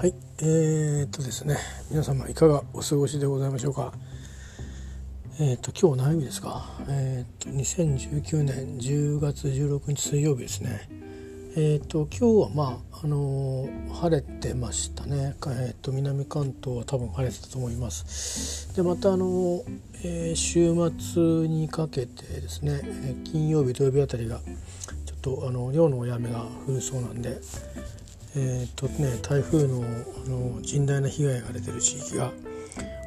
はいえー、っとですね皆様いかがお過ごしでございましょうか？えー、っと今日何曜日ですか？えー、っと2019年10月16日水曜日ですね。えっと今日はまああの晴れてましたね。えっと南関東は多分晴れてたと思います。でまたあの、え週末にかけてですね金曜日土曜日あたりがちょっとあの量の多い雨が降るそうなんでえーとね、台風のあの甚大な被害が出てる地域が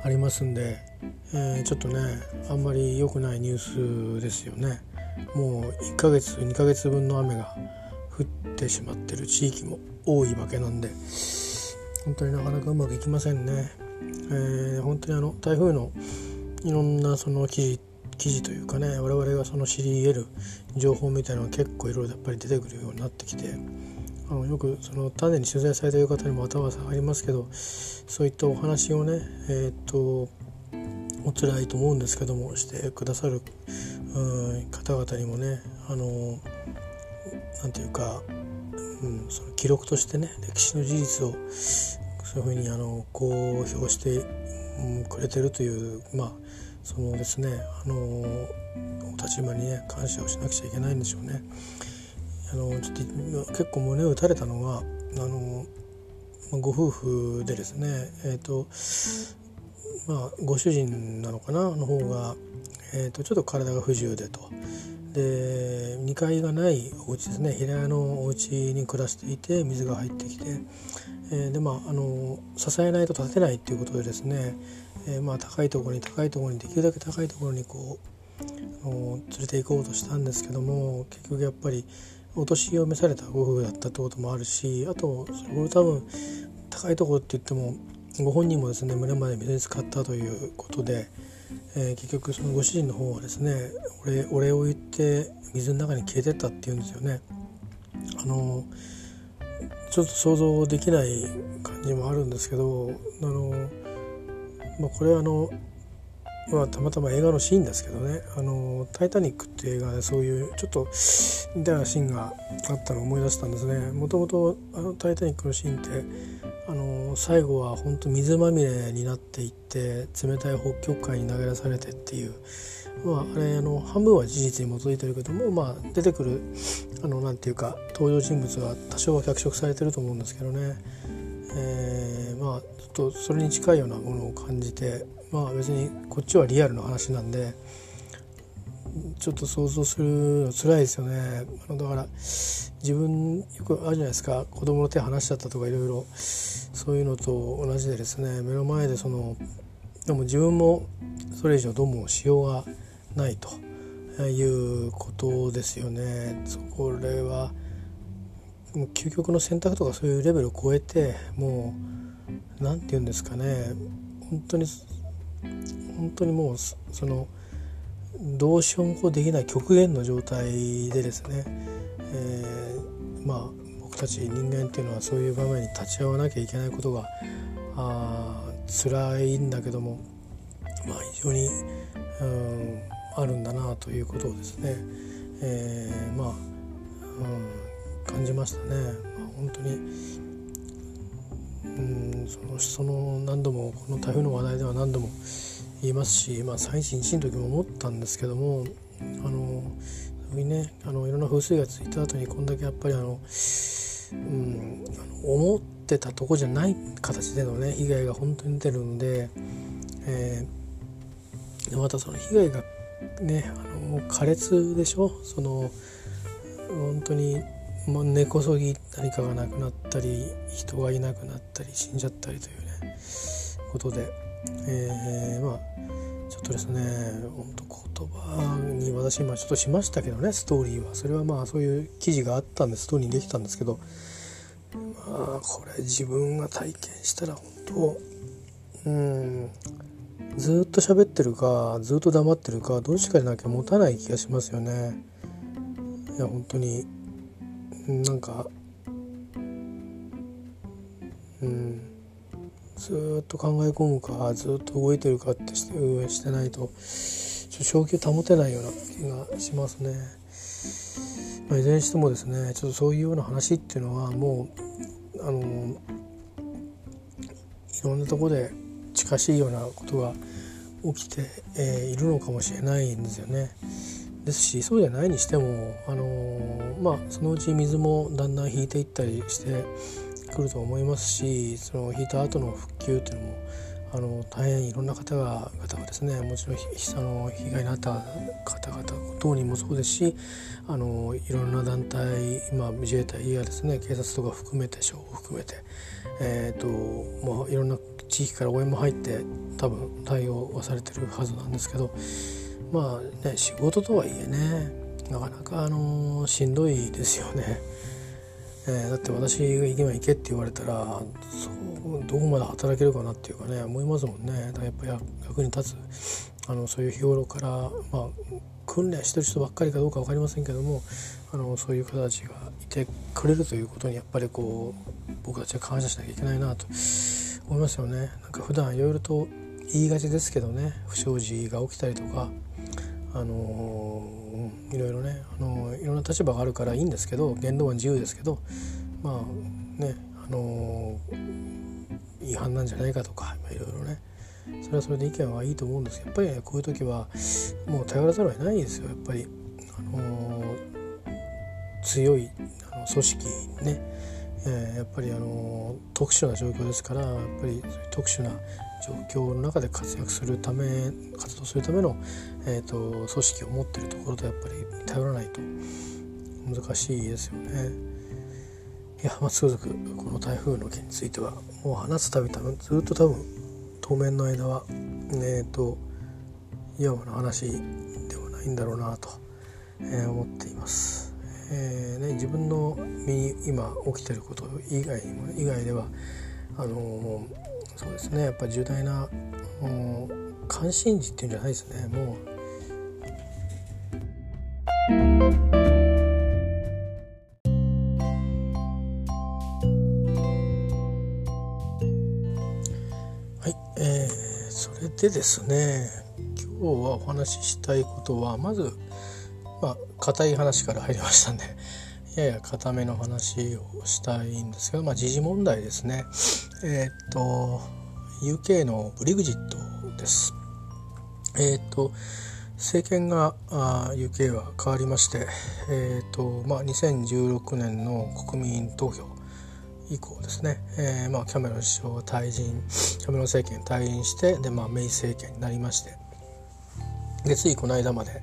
ありますんで、えー、ちょっとねあんまり良くないニュースですよね。もう1ヶ月2ヶ月分の雨が降ってしまってる地域も多いわけなんで本当になかなかうまくいきませんね、えー、本当にあの台風のいろんなその記事記事というかね我々がその知り得る情報みたいなのが結構いろいろやっぱり出てくるようになってきてあのよくその種に取材されている方にも頭が下がりますけどそういったお話をねえっ、とお辛いと思うんですけどもしてくださる方々にもねあのなんていうか、うん、その記録としてね歴史の事実をそういうふうにあの公表して、くれてるというまあそのですねあのお立場にね感謝をしなくちゃいけないんでしょうね。あのちょっと結構胸を打たれたのがあのご夫婦でですねえっ、ー、とまあご主人なのかなの方が、えーと、ちょっと体が不自由でと。で2階がないお家ですね平屋のお家に暮らしていて水が入ってきて、えー、でまああの支えないと立てないっていうことでですね、えー、まあ高いところに高いところにできるだけ高いところにこう連れて行こうとしたんですけども結局やっぱりお年を召されたご夫婦だったってこともあるしあとそれ多分高いところって言ってもご本人もですね胸まで水に浸かったということで、えー、結局そのご主人の方はですねお礼お礼を言って水の中に消えてったっていうんですよね。あのちょっと想像できない感じもあるんですけどあの、まあ、これはあのまあ、たまたま映画のシーンですけどね「あのタイタニック」っていう映画でそういうちょっと似たようなシーンがあったのを思い出したんですね。もともと「タイタニック」のシーンってあの最後は本当水まみれになっていって冷たい北極海に投げ出されてっていう、まあ、あれあの半分は事実に基づいてるけども、まあ、出てくるあのなんていうか登場人物は多少は脚色されてると思うんですけどね。えー、まあちょっとそれに近いようなものを感じてまあ別にこっちはリアルな話なんでちょっと想像するの辛いですよね。だから自分よくあるじゃないですか。子供の手離しちゃったとかいろいろそういうのと同じでですね。目の前でそのでも自分もそれ以上どうもしようがないと。いうことですよね。これはもう究極の選択とかそういうレベルを超えてもう何て言うんですかね。本当に本当にもうそのどうしようもできない極限の状態でですね、えー、まあ僕たち人間っていうのはそういう場面に立ち会わなきゃいけないことがあ辛いんだけども、まあ、非常に、うん、あるんだなということをですね、えー、まあ、うん、感じましたね。まあ、本当にうんそのその何度もこの台風の話題では何度も言いますし、まあ、最新地の時も思ったんですけどもあのそういうねあのいろんな風水がついた後にこんだけやっぱりあの、うん、あの思ってたとこじゃない形でのね被害が本当に出るんで、えー、またその被害がねあの苛烈でしょ？その本当にまあ、根こそぎ何かがなくなったり人がいなくなったり死んじゃったりというねことで、えー、まあちょっとですね本当言葉に私今ちょっとしましたけどねストーリーはそれはまあそういう記事があったんでストーリーにできたんですけどまあこれ自分が体験したら本当うんずっと喋ってるかずっと黙ってるかどっちかでなきゃ持たない気がしますよね。いや本当になんかうんずっと考え込むかずっと動いてるかってしてしてないと正気を保てないような気がしますね。まあ、いずれにしてもですねちょっとそういうような話っていうのはもうあのいろんなとこで近しいようなことが起きて、えー、いるのかもしれないんですよね。ですしそうじゃないにしても、あのー、まあ、そのうち水もだんだん引いていったりしてくると思いますしその引いた後の復旧っていうのもあの大変いろんな方が方がですねもちろんあの被害に遭った方々当人もそうですしあのいろんな団体、まあ、自衛隊やですね警察とか含めて消防含めて、えーともういろんな地域から応援も入って多分対応はされてるはずなんですけどまあね仕事とはいえねなかなかあのしんどいですよね。えー、だって私が今行けって言われたらそうどこまで働けるかなっていうかね思いますもんねだからやっぱ役に立つあのそういう日頃から、まあ、訓練してる人ばっかりかどうか分かりませんけどもあのそういう方たちがいてくれるということにやっぱりこう僕たちは感謝しなきゃいけないなと思いますよね。なんか普段いろいろと言いがちですけどね不祥事が起きたりとかあの、いろいろね、あの、いろんな立場があるからいいんですけど言動は自由ですけどまあね、あの、違反なんじゃないかとかいろいろねそれはそれで意見はいいと思うんですけどやっぱりこういう時はもう頼らざるを得ないですよやっぱり、あの強いあの組織ね、えー、やっぱりあの特殊な状況ですからやっぱり特殊な状況の中で活躍するため活動するための、えーと、組織を持ってるところとやっぱり頼らないと難しいですよね。いやまあつくづくこの台風の件についてはもう話すたびたびずっと多分当面の間はえっ、ー、といわばの話ではないんだろうなと、えー、思っています。えーね、自分の身に今起きてること以外にも以外ではあのーそうですね。やっぱ重大な関心事っていうんじゃないですね。もう。はい、えー、それでですね今日はお話ししたいことはまずまあ硬い話から入りましたんでやや固めの話をしたいんですけど、まあ、時事問題ですね。えっ、と UK のブリグジットです。えっ、と政権があ UK は変わりまして、えーとまあ、2016年の国民投票以降ですね、えーまあ、キャメロン首相が退陣キャメロン政権退陣してで、まあ、メイ政権になりましてでついこの間まで、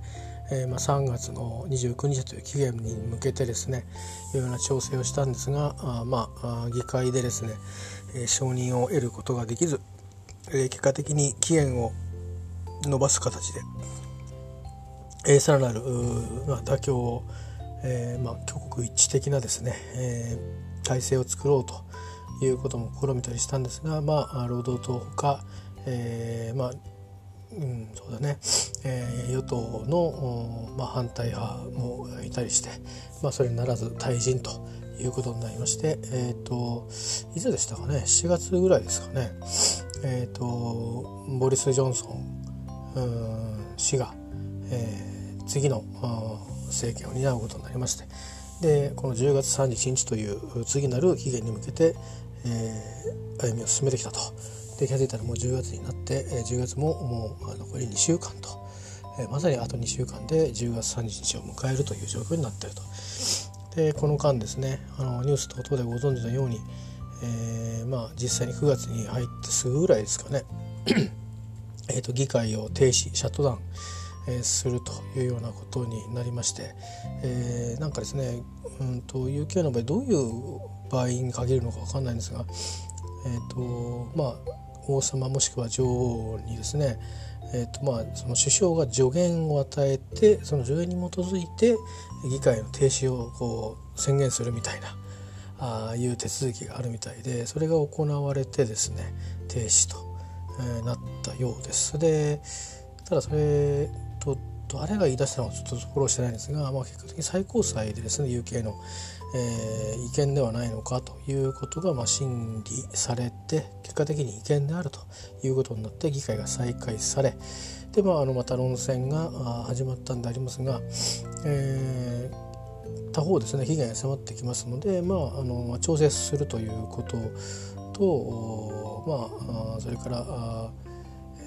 えーまあ、3月の29日という期限に向けてですねいろいろな調整をしたんですがあ、まあ、議会でですね、えー、承認を得ることができず、えー、結果的に期限を延ばす形で、えー、さらなる、まあ、妥協を、えーまあ、挙国一致的なですね、えー、体制を作ろうということも試みたりしたんですが、まあ、労働党ほか、えーまあ、うん、そうだね、えー、与党の、まあ、反対派もいたりして、まあ、それにならず退陣ということになりまして、えーと、いつでしたかね？7月ぐらいですかね、えーと、ボリス・ジョンソン氏が、えー、次の政権を担うことになりましてでこの10月31日という次なる期限に向けて、えー、歩みを進めてきたと。で気が付いたらもう10月になって、え10月ももう残り2週間と、えまさにあと2週間で10月30日を迎えるという状況になっていると。でこの間ですねあのニュース等々でご存知のように、えー、まあ実際に9月に入ってすぐぐらいですかねえと議会を停止シャットダウン、え、するというようなことになりまして、えー、なんかですね、うんと、UK の場合どういう場合に限るのか分かんないんですが、えーとまあ、王様もしくは女王にですね、えーとまあ、その首相が助言を与えてその助言に基づいて議会の停止をこう宣言するみたいなあいう手続きがあるみたいでそれが行われてですね停止と、えー、なったようです。でただそれと誰が言い出したのかちょっとフォローしてないんですが、まあ、結果的に最高裁でですね UK の、えー、違憲ではないのかということが、まあ、審理されて結果的に違憲であるということになって議会が再開されで、まあ、あのまた論戦が始まったんでありますが、えー、他方ですね期限が迫ってきますので、まあ、あの調整するということとまあそれから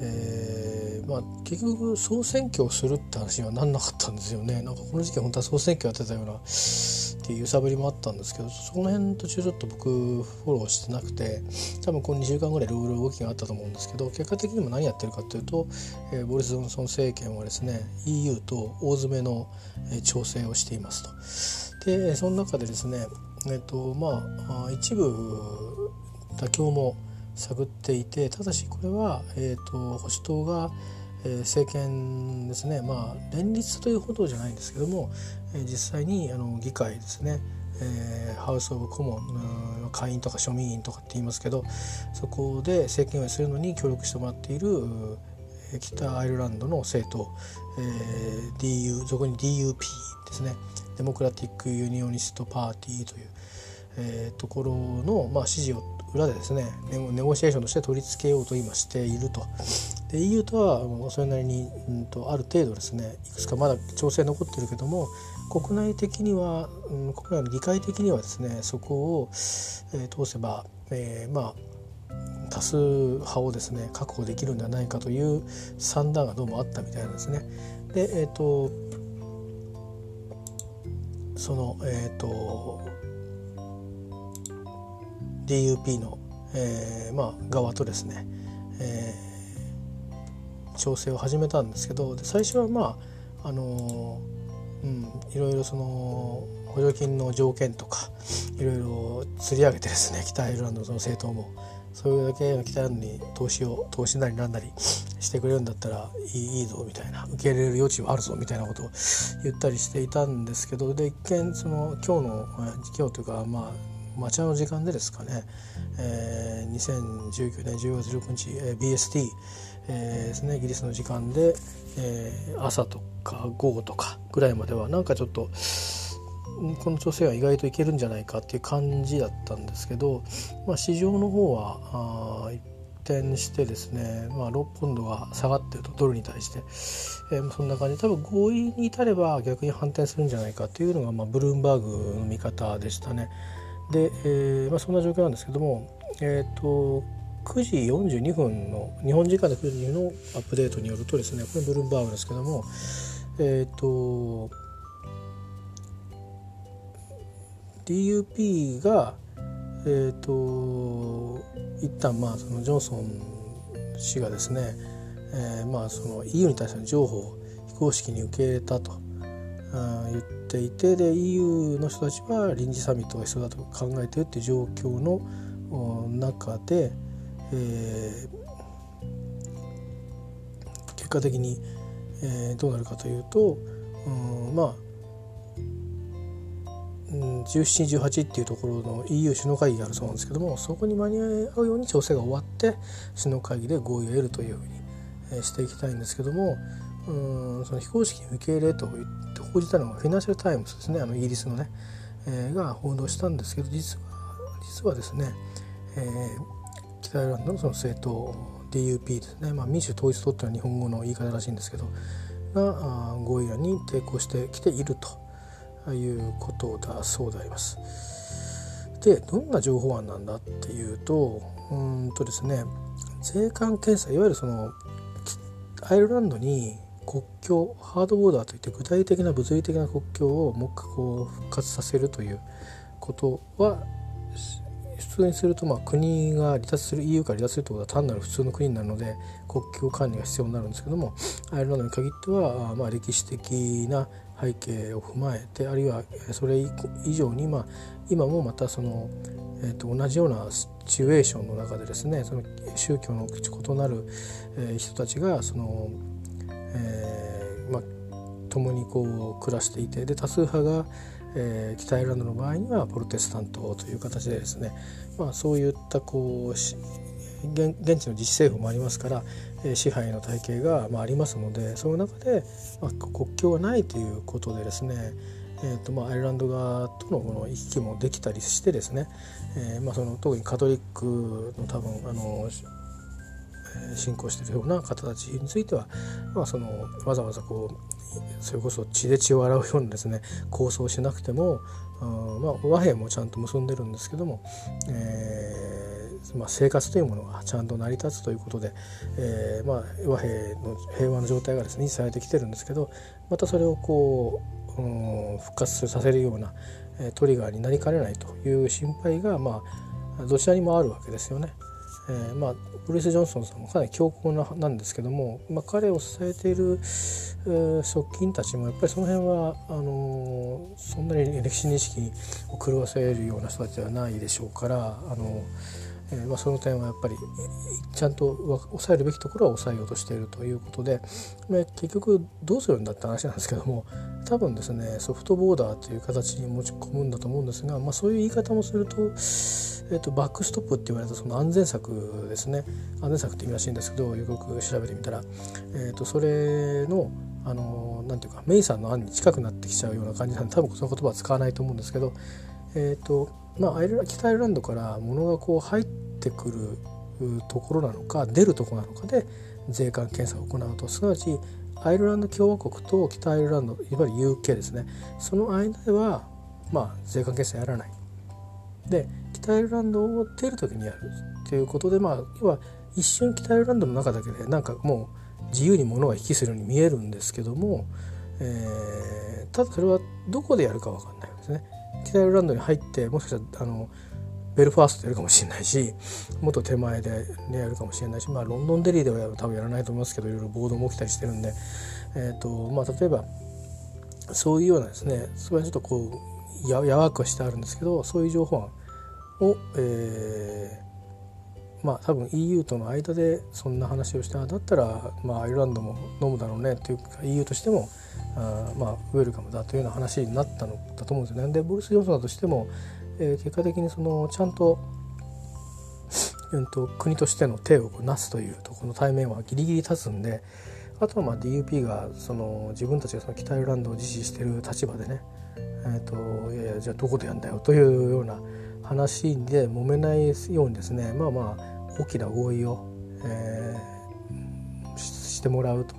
えー、まあ、結局総選挙をするって話にはなんなかったんですよね。なんかこの時期本当は総選挙やってたようなっていう揺さぶりもあったんですけどその辺途中ちょっと僕フォローしてなくて多分この2週間ぐらいいろいろ動きがあったと思うんですけど結果的にも何やってるかというと、えー、ボリス・ジョンソン政権はですね EU と大詰めの、えー、調整をしていますと。でその中でですねえっ、ー、とまあ一部妥協も探っていてただしこれは、えーと、保守党が、えー、政権ですね。まあ連立というほどじゃないんですけども、えー、実際にあの議会ですね、えー、ハウス・オブ・コモンの会員とか庶民員とかって言いますけどそこで政権をするのに協力してもらっている北アイルランドの政党、えー、DU そこに DUP ですね。デモクラティック・ユニオニスト・パーティーという、えー、ところの、まあ、支持を裏でですねネゴシエーションとして取り付けようと今していると。で EU とはそれなりに、うんと、ある程度ですねいくつかまだ調整残ってるけども国内的には、うん、国内の議会的にはですねそこを、えー、通せば、えー、まあ多数派をですね確保できるんではないかという算段がどうもあったみたいなんですね。でえっ、ー、とそのえっ、ー、と DUP の、えーまあ、側とですね、えー、調整を始めたんですけど最初はまああのー、うん、いろいろその補助金の条件とかいろいろ釣り上げてですね北アイルランドの政党もそれだけ北アイルランドに投資を投資なりなんなりしてくれるんだったらいいいいぞみたいな受け入れる余地はあるぞみたいなことを言ったりしていたんですけどで一見その今日の今日というかまあ町の時間でですかね、えー、2019年10月16日、えー、BST、えー、ですねイギリスの時間で、えー、朝とか午後とかぐらいまではなんかちょっとこの調整は意外といけるんじゃないかっていう感じだったんですけど、まあ、市場の方はあ一転してですね、まあ、6ポンドが下がってるとドルに対して、えー、そんな感じ多分合意に至れば逆に反転するんじゃないかというのが、まあ、ブルームバーグの見方でしたね。で、えーまあ、そんな状況なんですけども、えーと、9時42分の日本時間で9時42分のアップデートによるとですねこれブルームバーグですけどもえっ、ー、と DUP がえっ、ー、と一旦まあそのジョンソン氏がですね、えー、まあその EU に対しての情報を非公式に受け入れたと言っていてで EU の人たちは臨時サミットが必要だと考えているっていう状況の中で、えー、結果的に、えー、どうなるかというと、うん、まあ1718っていうところの EU 首脳会議があるそうなんですけどもそこに間に合うように調整が終わって首脳会議で合意を得るというふうにしていきたいんですけどもうんその非公式に受け入れと言って報じたのがフィナンシャル・タイムズですねあのイギリスのね、えー、が報道したんですけど実は実はですね、えー、北アイルランドのその政党 DUP ですね、まあ、民主統一党っていうのは日本語の言い方らしいんですけどが合意案に抵抗してきているということだそうであります。でどんな情報案なんだっていうとうんとですね税関検査いわゆるそのアイルランドに国境ハードボーダーといって具体的な物理的な国境をもう一回こう復活させるということは普通にするとまあ国が離脱する EU から離脱するってことは単なる普通の国になるので国境管理が必要になるんですけどもアイルランドに限ってはまあ歴史的な背景を踏まえてあるいはそれ以上にまあ今もまたその、えー、と同じようなシチュエーションの中でですねその宗教の異なる人たちがそのえー、まあ、共にこう暮らしていてで多数派が、えー、北アイルランドの場合にはプロテスタントという形でですね、まあ、そういったこう現地の自治政府もありますから、えー、支配の体系が、まあ、ありますのでその中で、まあ、国境がないということでですねえーとまあ、アイルランド側とのこの行き来もできたりしてですね、えーまあ、その特にカトリックの多分あの信仰しているような方たちについては、まあ、そのわざわざこうそれこそ血で血を洗うようなですね 構想しなくても、まあ、和平もちゃんと結んでるんですけども、えー、まあ、生活というものがちゃんと成り立つということで、えー、まあ、和平の平和の状態がですね維持されてきてるんですけどまたそれをこう、うん、復活させるような、トリガーになりかねないという心配が、まあ、どちらにもあるわけですよね。えー、まあ、ブリス・ジョンソンさんもかなり強硬ななんですけども、まあ、彼を支えている、えー、側近たちもやっぱりその辺はあのー、そんなに歴史認識を狂わせるような人たちではないでしょうから、あのえー、まあ、その点はやっぱりちゃんと抑えるべきところは抑えようとしているということで、まあ、結局どうするんだって話なんですけども多分ですねソフトボーダーという形に持ち込むんだと思うんですが、まあ、そういう言い方もするとえーと、バックストップって言われたその安全策ですね。安全策って意味らしいんですけどよく調べてみたら、えーと、それのあのなんていうかメイさんの案に近くなってきちゃうような感じなんで多分その言葉は使わないと思うんですけど、えーとまあ、アイル北アイルランドから物がこう入ってくるところなのか出るところなのかで税関検査を行うとすなわちアイルランド共和国と北アイルランドいわゆる UK ですねその間では、まあ、税関検査やらない。で北アイルランドを出る時にやるっていうことでまあ要は一瞬北アイルランドの中だけでなんかもう自由に物が行きするように見えるんですけども、えー、ただそれはどこでやるか分かんないですね。北アイルランドに入ってもしかしたらあのベルファーストでやるかもしれないしもっと手前で、ね、やるかもしれないし、まあ、ロンドンデリーでは多分やらないと思いますけどいろいろ暴動も起きたりしてるんで、えーとまあ、例えばそういうようなですねそれはちょっとこうややわくはしてあるんですけどそういう情報案を、えー、まあ多分 EU との間でそんな話をした。だったら、まあ、アイルランドも飲むだろうねっていうか EU としてもあまあウェルカムだというような話になったのだと思うんですよね。でボルス・ジョンソンとしても、えー、結果的にそのちゃんとうんと、国としての手をなすというとこの対面はギリギリ立つんであとはまあ DUP がその自分たちがその北アイルランドを実施している立場でね、えーと、いやいやじゃあどこでやんだよというような話で揉めないようにですねまあまあ大きな合意を、えー、してもらうと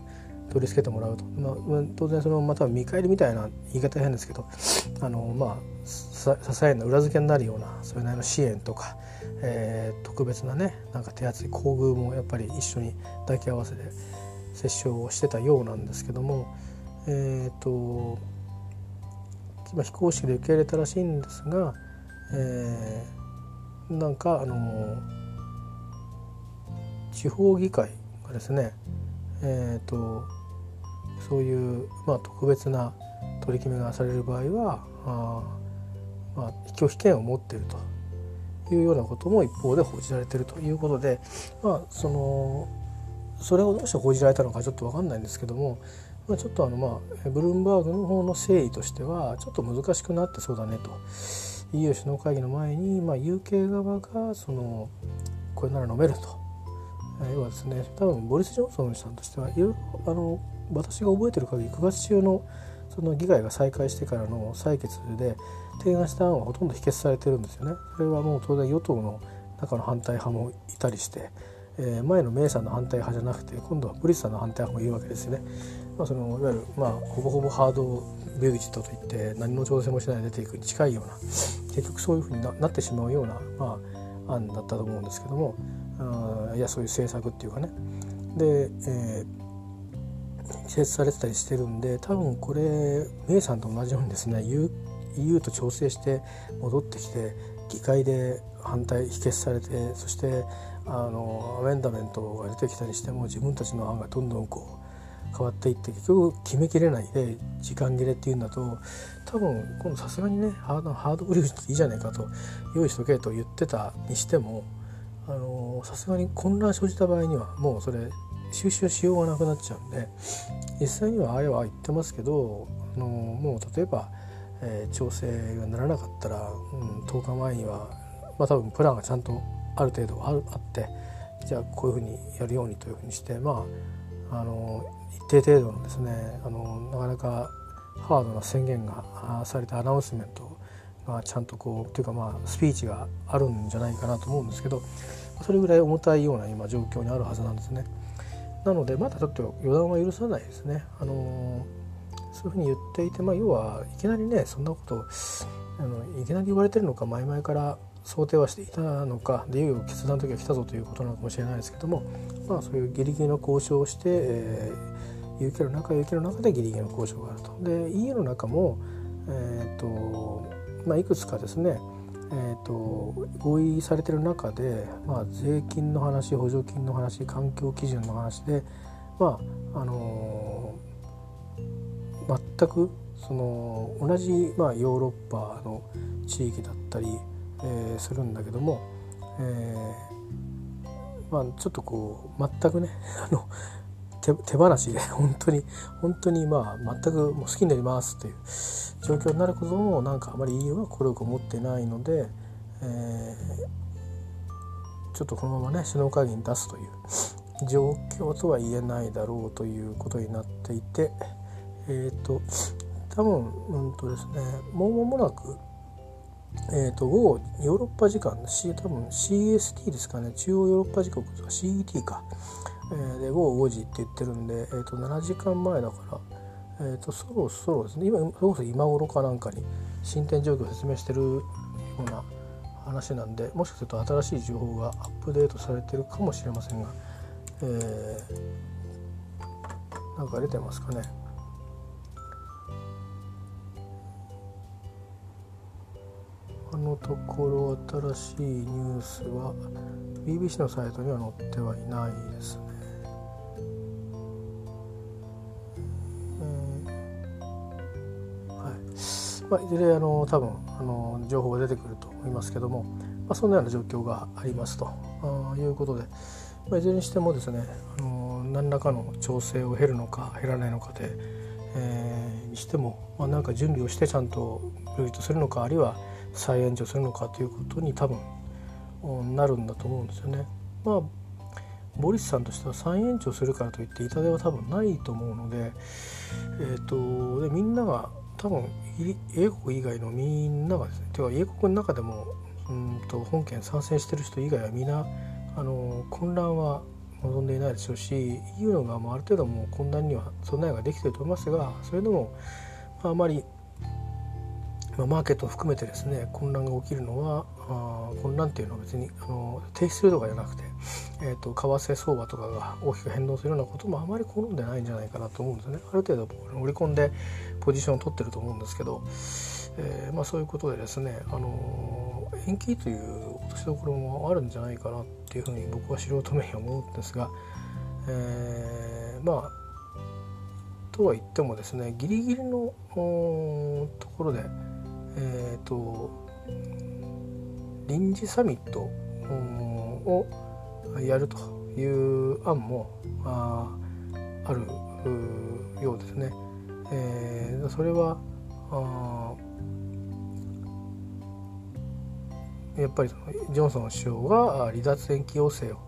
取り付けてもらうと、まあ、当然そのまた見返りみたいな言い方変ですけどあのまあ支えの裏付けになるようなそれなりの支援とか、えー、特別なねなんか手厚い厚遇もやっぱり一緒に抱き合わせて折衝をしてたようなんですけどもえっ、ー、と非公式で受け入れたらしいんですがえー、なんかあの地方議会がですねえっ、ー、とそういう、まあ、特別な取り決めがされる場合はあ、まあ、拒否権を持っているというようなことも一方で報じられているということで、まあ、そのそれをどうして報じられたのかちょっと分かんないんですけども、まあ、ちょっとあの、まあ、ブルームバーグの方の誠意としてはちょっと難しくなってそうだねと。EU 首脳会議の前に、まあ、UK 側がそのこれなら飲めると。要はですね多分ボリス・ジョンソンさんとしてはいろいろあの私が覚えてる限り9月中のその議会が再開してからの採決で提案した案はほとんど否決されてるんですよね。それはもう当然与党の中の反対派もいたりして、えー、前のメイさんの反対派じゃなくて今度はブリスさんの反対派もいるわけですよね。まあ、そのいわゆる、まあ、ほぼほぼハードブレグジットといって何の調整もしないで出ていくに近いような結局そういうふうにななってしまうような、まあ、案だったと思うんですけどもあいやそういう政策っていうかね。で、えー施設されてたりしてるんで多分これメイさんと同じようにですね EU と調整して戻ってきて議会で反対否決されてそしてあのアメンダメントが出てきたりしても自分たちの案がどんどんこう変わっていって結局決めきれないで時間切れっていうんだと多分今度さすがにねハードハードブリューっていいじゃないかと用意しとけと言ってたにしてもさすがに混乱生じた場合にはもうそれ収集しようがなくなっちゃうんで実際にはああは言ってますけどあのもう例えば、えー、調整がならなかったら、うん、10日前には、まあ、多分プランがちゃんとある程度ああってじゃあこういうふうにやるようにというふうにしてまああの一定程度のですねあのなかなかハードな宣言がされたアナウンスメントがちゃんとこうというかまあスピーチがあるんじゃないかなと思うんですけどそれぐらい重たいような今状況にあるはずなんですね。なのでまだちょっと予断は許さないですね。あのそういうふうに言っていて、まあ、要はいきなりねそんなことあのいきなり言われてるのか前々から想定はしていたのかでいよいよ決断の時が来たぞということなのかもしれないですけども、まあ、そういうギリギリの交渉をして、えー、UK の中 UK の中でギリギリの交渉があると。で EU の中も、えーとまあ、いくつかですねえーと、合意されてる中で、まあ、税金の話補助金の話環境基準の話で、まああのー、全くその同じ、まあ、ヨーロッパの地域だったり、えー、するんだけども、えー、まあ、ちょっとこう全くね あの手放しで 本当に本当にまあ全くもう好きになりますっていう状況になることもなんかあまり EU は効力を持ってないので、えー、ちょっとこのままね首脳会議に出すという状況とは言えないだろうということになっていてえっ、ー、と多分うんとですねもう間もなくえーと、午後ヨーロッパ時間、C、多分 CST ですかね中央ヨーロッパ時刻とか CET か、えー、で午後5時って言ってるんで、えーと、7時間前だから、えーと、そろそろですね今それこそ今頃かなんかに進展状況を説明してるような話なんでもしかすると新しい情報がアップデートされてるかもしれませんが、えー、なんか出てますかね。今のところ新しいニュースは BBC のサイトには載ってはいないですね。まあ、いずれあの多分あの情報が出てくると思いますけども、まあ、そんなような状況がありますということで、まあ、いずれにしてもですねあの何らかの調整を減るのか減らないのかで、えー、にしても、まあ、なんか準備をしてちゃんとルートするのかあるいは再延長するのかということに多分なるんだと思うんですよね。まあボリスさんとしては再延長するからといって痛手は多分ないと思うので,、えーと、でみんなが多分英国以外のみんながですねてか英国の中でもうんと本件参戦してる人以外は皆あの混乱は望んでいないでしょうし EU の側もある程度もう混乱には備えができていると思いますがそれでも、まあ、あまりまあ、マーケットを含めてですね混乱が起きるのはあ混乱っていうのは別にあの停止するとかじゃなくて、えーと、為替相場とかが大きく変動するようなこともあまり好んでないんじゃないかなと思うんですねある程度織り込んでポジションを取ってると思うんですけど、えーまあ、そういうことでですね、あの延期という落としどころもあるんじゃないかなっていうふうに僕は素人目に思うんですが、えー、まあとは言ってもですねギリギリのところでえーと、臨時サミットをやるという案もああるようですね。えー、それはやっぱりそのジョンソン首相が離脱延期要請を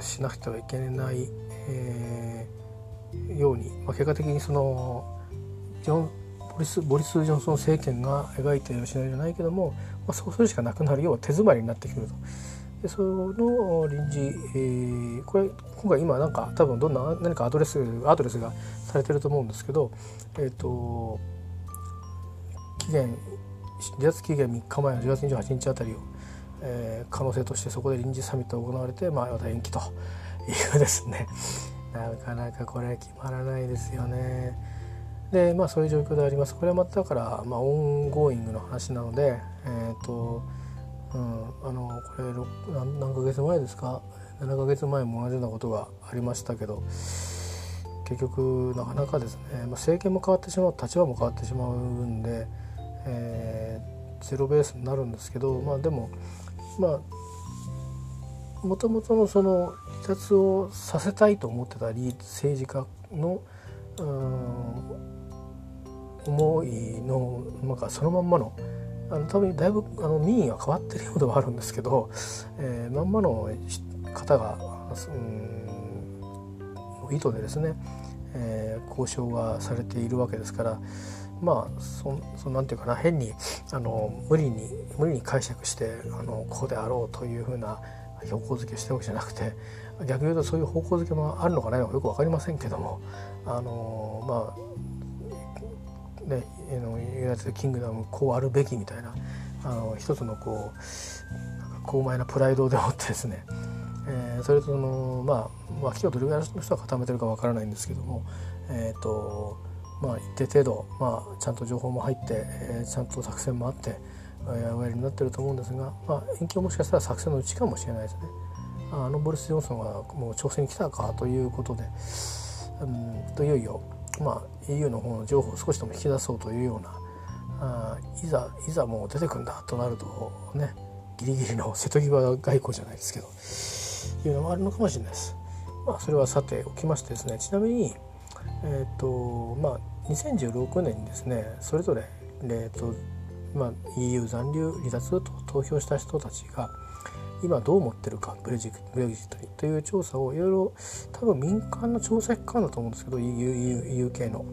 しなくてはいけない、えー、ように、まあ、結果的にそのジョンボリス・ボリス・ジョンソン政権が描いているシナリオじゃないけども、まあ、そうするしかなくなるよう手詰まりになってくると。でその臨時、えー、これ今回今なんか多分どんな何かアドレスアドレスがされてると思うんですけど、えっ、ー、と期限離脱期限3日前の10月28日あたりを、えー、可能性としてそこで臨時サミットが行われてまあまた延期というですね なかなかこれ決まらないですよね。でまあそういう状況であります。これはまただから、まあ、 ongoing の話なのでえっ、ー、と、うん、あのこれ何何ヶ月前ですか？7ヶ月前も同じようなことがありましたけど結局なかなかですね、まあ、政権も変わってしまう立場も変わってしまうんで、えー、ゼロベースになるんですけどまあでもまあもともとのその離脱をさせたいと思ってたり政治家のうん思いのなんかそのまんまのあの多分だいぶあの民意は変わってるようではあるんですけど、えー、まんまの方が、うん、意図でですね、えー、交渉がされているわけですからまあそそなんていうかな変にあの無理に無理に解釈してあのこうであろうというふうな標高付けをしてるわけじゃなくて逆に言うとそういう方向付けもあるのかないのかよく分かりませんけどもあのまあねユナイテッド・キングダムこうあるべきみたいなあの一つのこうなんか高邁なプライドでもってですね、えー、それとそのまあ脇をどれぐらいの人が固めてるかわからないんですけどもえっ、ー、とまあ一定程度、まあ、ちゃんと情報も入って、えー、ちゃんと作戦もあって、えー、おやりになってると思うんですが、まあ、延期はもしかしたら作戦のうちかもしれないですね。あのボルス・ジョンソンがもう挑戦に来たかということで、うん、といよいよ、まあ、EU の方の情報を少しでも引き出そうというようなあいざいざもう出てくんだとなるとねギリギリの瀬戸際外交じゃないですけどいうのもあるのかもしれないです。まあ、それはさておきましてですねちなみに、えーとまあ、2016年にですねそれぞれ、えーとまあ、EU 残留離脱と投票した人たちが今どう思ってるかブレジブレジットにという調査をいろいろ多分民間の調査機関だと思うんですけど EU, EU 系の、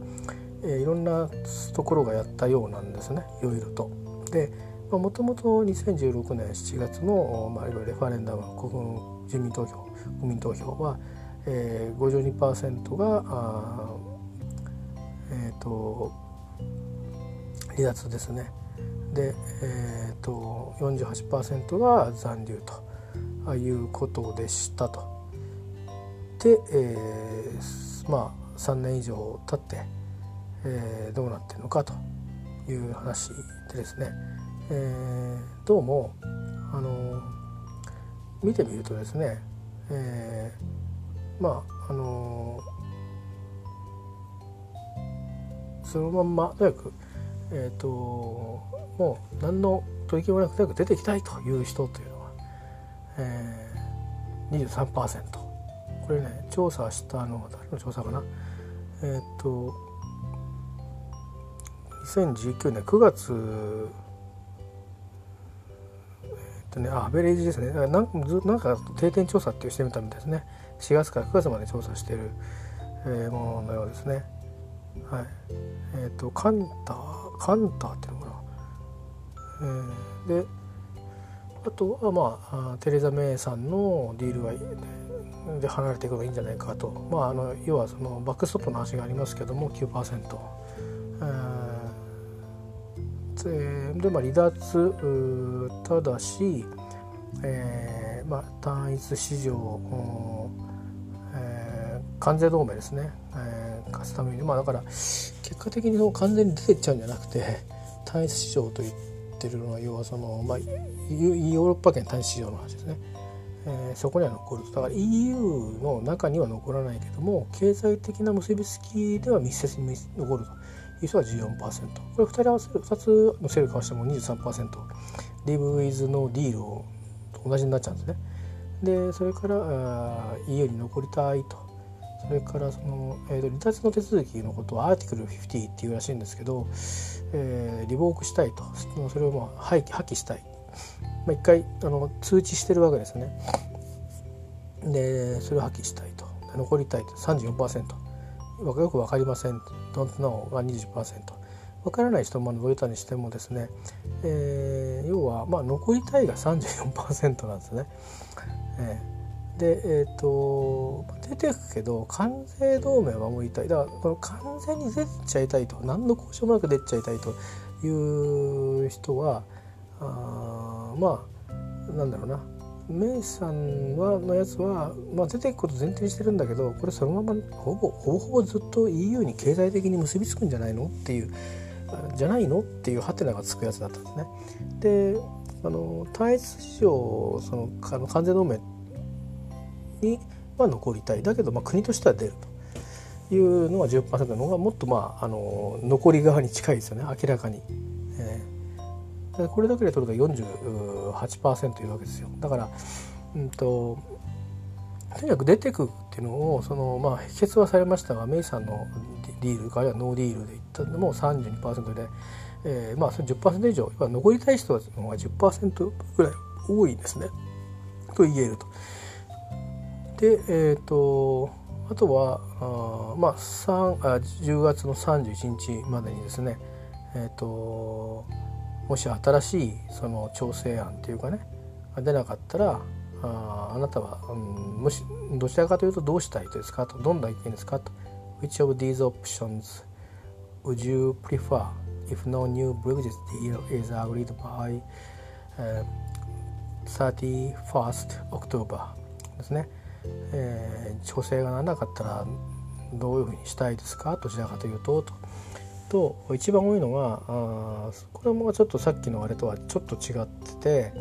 えー、いろんなところがやったようなんですねいろいろと。でもともと2016年7月の、まあ、いわゆるレファレンダム国住民投票国民投票は、えー、52%があえっ、ー、と離脱ですね。で、えーと、48%が残留ということでしたと。で、えー、まあ3年以上経って、えー、どうなってるのかという話でですね、えー、どうもあの見てみるとですね、えー、まああのそのまんまとにかくえっ、ー、ともう何の取り決めもなく早く出ていきたいという人というのは、えー、23%これね調査したのは誰の調査かな？えっ、と2019年9月えっ、とねアベレージですね。なんなんか定点調査っていうしてみたみたいですね。4月から9月まで調査してる、えー、もののようですね。はい。えっ、とカンターカンターっていうのかな。えー、であとはまあテレザ・メイさんのディールはで離れていくのがいいんじゃないかと、まあ、あの要はそのバックストップの話がありますけども9%。えー、でまあ離脱ただし、えーまあ、単一市場、えー、関税同盟ですね、えー、勝つために。まあだから結果的にその完全に出てっちゃうんじゃなくて単一市場といってるのは要はその、まあ、ヨーロッパ圏単一市場の話ですね、えー、そこには残るだから EU の中には残らないけども経済的な結びつきでは密接に残ると。いう人は14%これ2人合わせる2つのセルかわしても23%リブ・ウィズのディールを同じになっちゃうんですね。でそれからあ EU に残りたいと。それからその、えー、と離脱の手続きのことはアーティクル50っていうらしいんですけど、えー、リボークしたいと。それをまあ廃棄破棄したい、まあ、一回あの通知してるわけですね。でそれを破棄したいと。残りたいと。34%よく分かりません。Don't know が20%分からない人も除いたにしてもですね、えー、要はまあ残りたいが34%なんですね。えーでえっ、ー、と出ていくけど関税同盟は守りたい。だからこの完全に出ちゃいたいと何の交渉もなく出ちゃいたいという人はあまあなんだろうな。メイさんはのやつは、まあ、出ていくこと前提にしてるんだけどこれそのままほぼほぼほぼずっと EU に経済的に結びつくんじゃないの？っていうじゃないの？っていうハテナがつくやつだったんですね。であの単一市場そのあの関税同盟には残りたいだけどまあ国としては出るというのが10%の方がもっとまああの残り側に近いですよね明らかに。えー、これだけで取ると48%いるわけですよ。だから、うんと、とにかく出てくっていうのをその、まあ、否決はされましたがメイさんのディールあるいはノーディールでいったのも32%で、えー、まあそれ10%以上残りたい人の方が10%ぐらい多いんですねと言えると。でえっ、ー、とあとはあまああ10月の31日までにですねえ、ー、ともし新しいその調整案っていうかね出なかったらああなたは、うん、もしどちらかというとどうしたいですかとどんな意見ですかと Which of these options would you prefer? If no new Brexit deal is agreed by、uh, 31st October ですね、えー、調整がならなかったらどういうふうにしたいですか？どちらかというとと。と一番多いのがあこれもちょっとさっきのあれとはちょっと違ってて、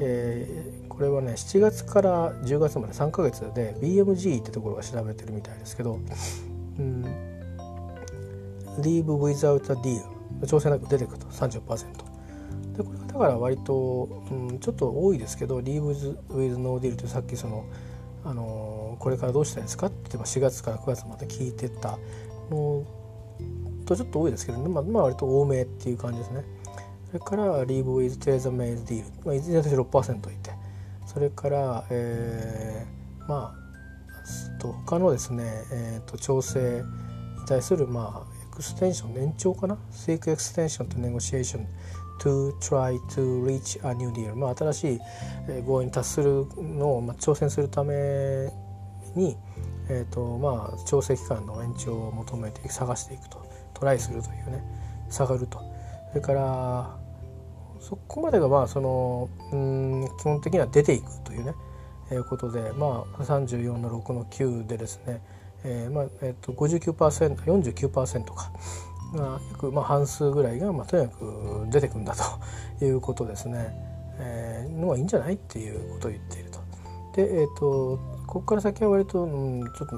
えー、これはね7月から10月まで3ヶ月で BMG ってところが調べてるみたいですけど、うん、Leave without a deal 調整なく出てくると30%でこれはだから割と、うん、ちょっと多いですけど Leave with no deal ってさっきそのあのこれからどうしたいですか？って言って4月から9月まで聞いてたのとちょっと多いですけどね、まあ、まあ割と多めっていう感じですね。それから Leave with Theresa May's Deal、まあ、いずれにして6%いて。それから、えー、まあと他のですね、えーと、調整に対するまあエクステンション年長かな？Seek Extension to Negotiation to try to reach a new deal、まあ、新しい合意に達するのを、まあ、挑戦するために、えーとまあ、調整期間の延長を求めて探していくと。トライするというね。下がると。それからそこまでがまあそのうん基本的には出ていくというね、えー、ことでまあ34の6の9でですね、えーまあえー、と 59%49% か。が約まあ半数ぐらいが、まあ、とにかく出てくんだと いうことですね、えー、のがいいんじゃないっていうことを言っていると。で、えーと、ここから先は割と、うん、ちょっ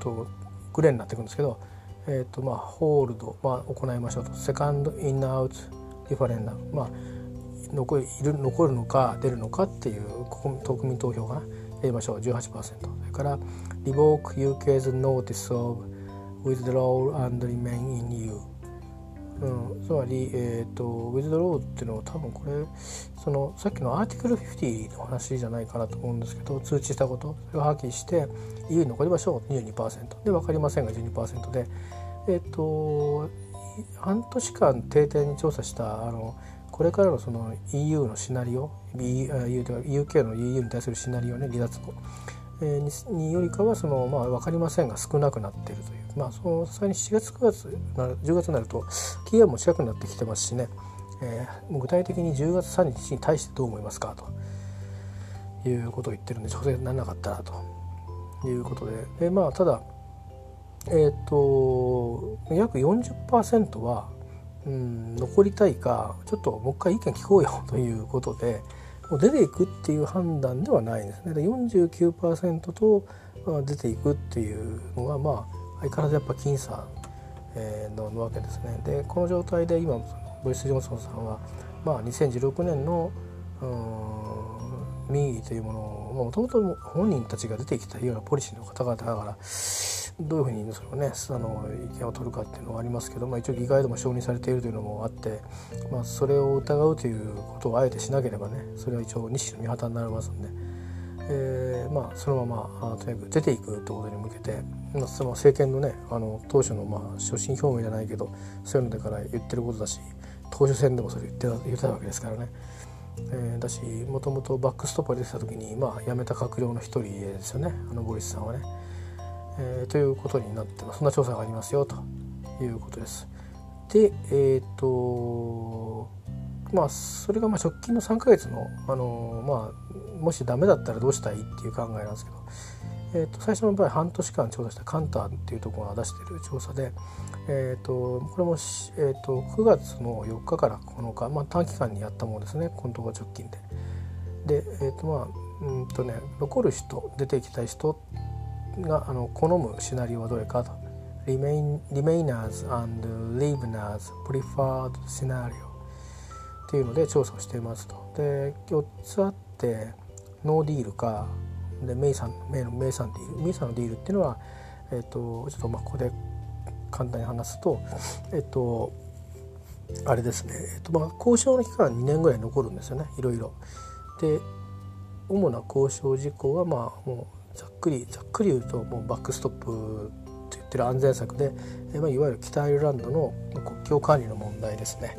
とグレーになっていくんですけど、えーとまあ、 hold、まあ、行いましょうと。 second in or out referendum、まあ、残る残るのか出るのかっていう国民投票がやりましょう。18%それから Revoke UK's Notice of Withdrawal and Remain in EU うん、つまり、えーと、ウィズドローっていうのは多分これそのさっきのアーティクル50の話じゃないかなと思うんですけど通知したことそれを破棄して EU に残りましょう。22%で分かりませんが12%で。えっ、ー、と半年間定点に調査したあのこれからのその EU のシナリオ EU とか UK の EU に対するシナリオね離脱後、えー、によりかはその、まあ、分かりませんが少なくなっているという。まあそのさすがに7月9月10月になると期限も近くなってきてますしね、えー、具体的に10月3日に対してどう思いますかということを言ってるんで調整にならなかったらということででまあただえっ、と約40%は、うん、残りたいかちょっともう一回意見聞こうよということでもう出ていくっていう判断ではないんですね。49%と出ていくっていうのがまあ相変わらずやっぱ僅差、えー、のわけですね。でこの状態で今ボイス・ジョンソンさんは、まあ、2016年の民意というものをもともと本人たちが出てきたようなポリシーの方々だからどういうふうにそれをねあの意見を取るかっていうのはありますけど、まあ、一応議会でも承認されているというのもあって、まあ、それを疑うということをあえてしなければねそれは一応日誌の見旗になりますんで。えー、まあ、そのままとにかく出ていくということに向けて、まあ、その政権のねあの当初のまあ所信表明じゃないけどそういうのだから言ってることだし党首選でもそれ言ってた言ってたわけですからね。えー、だしもともとバックストッパー出てた時に、まあ、辞めた閣僚の一人ですよねあのボリスさんはね、えー。ということになってそんな調査がありますよということです。でえっ、とまあそれがまあ直近の3ヶ月の、あのまあ、もしダメだったらどうしたいっていう考えなんですけど、えー、と最初の場合半年間調査したカンターっていうところが出している調査で、えー、とこれも、えー、と9月の4日から9日、まあ、短期間にやったものですねこのところ直近で。で、えーとまあうんとね、残る人出ていきたい人があの好むシナリオはどれかと。Remain, Remainers and Leavers Preferred Scenario っていうので調査をしていますと。で4つあってノーディールかでメイさんメイのメイさんディールメイさんのディールっていうのは、えーと、ちょっとまあここで簡単に話すとえっ、ー、とあれですね、えーとまあ、交渉の期間2年ぐらい残るんですよねいろいろ。で主な交渉事項はまあもうざっくりざっくり言うともうバックストップって言ってる安全策で、えーまあ、いわゆる北アイルランドの国境管理の問題ですね。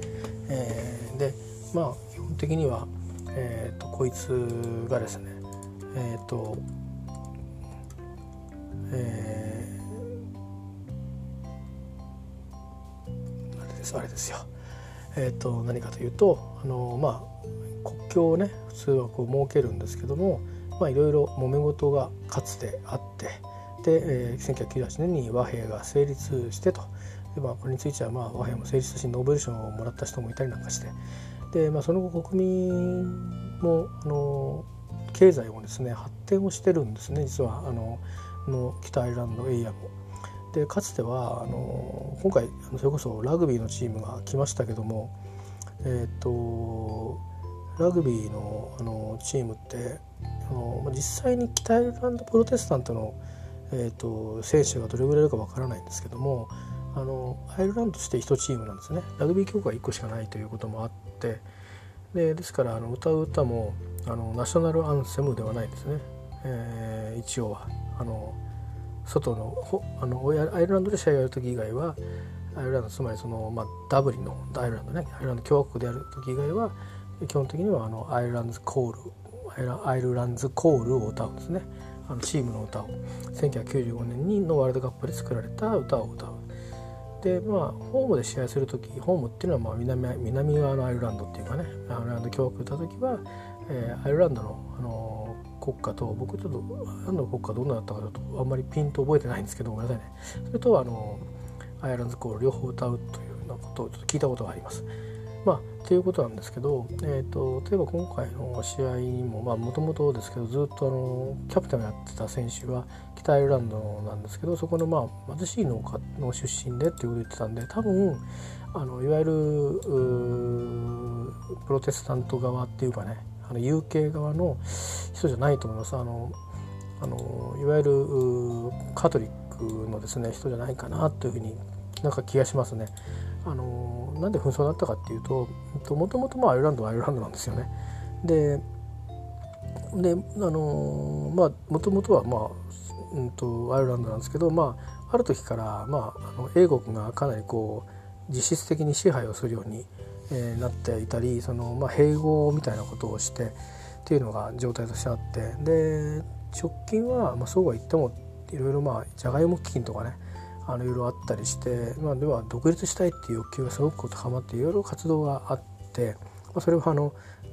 えー、でまあ基本的には、えーと、こいつがですねえっ、ー、とえー、あれですあれですよ。えーと、何かというとあの、まあ、国境をね普通はこう設けるんですけどもまあいろいろ揉め事がかつてあってで、えー、1998年に和平が成立してと。で、まあ、これについてはまあ和平も成立しノーベル賞をもらった人もいたりなんかしてで、まあ、その後国民もあの経済もですね発展をしてるんですね実はあのの北アイルランドエリアも。でかつてはあの今回それこそラグビーのチームが来ましたけども、えーと、ラグビーのあのチームってあの実際に北アイルランドプロテスタントの、えーと、選手がどれぐらいいるかわからないんですけどもあのアイルランドとして1チームなんですね。ラグビー協会1個しかないということもあってでですからあの歌う歌もあのナショナルアンセムではないですね、えー、一応は。あの外のあのアイルランドで試合をやる時以外はアイルランドつまりその、まあ、ダブリンのアイルランドね。アイルランド共和国でやる時以外は基本的にはあのアイルランズコールアイルランズコールを歌うんですね。あのチームの歌を。1995年にのワールドカップで作られた歌を歌う。でまあホームで試合する時ホームっていうのはまあ南南側のアイルランドっていうかねアイルランド共和国歌う時は、えー、アイルランドの、あの国家と僕ちょっとアイルランドの国家どんなだったかちょっとあんまりピンと覚えてないんですけどごめんなさいねそれとあのアイルランドコール両方歌うというようなことをちょっと聞いたことがあります。まあ、ということなんですけど、えーと、例えば今回の試合にももともとですけどずっとあのキャプテンをやってた選手は北アイルランドなんですけどそこのまあ貧しい農家の出身でっていうことを言ってたんで多分あのいわゆるプロテスタント側っていうかねあの有形側の人じゃないと思います。あのあのいわゆるカトリックのですね人じゃないかなというふうになんか気がしますね。あのなんで紛争になったかっていうともともとアイルランドはアイルランドなんですよね。でであのまあもともとはまあ、うんと、アイルランドなんですけど、まあ、ある時から、まあ、あの英国がかなりこう実質的に支配をするように、えー、なっていたりその、まあ、併合みたいなことをしてっていうのが状態としてあってで直近は、まあ、そうは言ってもいろいろまあじゃがいも基金とかねあのいろいろあったりして、まあ、では独立したいっていう欲求がすごく高まっていろいろ活動があって、まあ、それはあの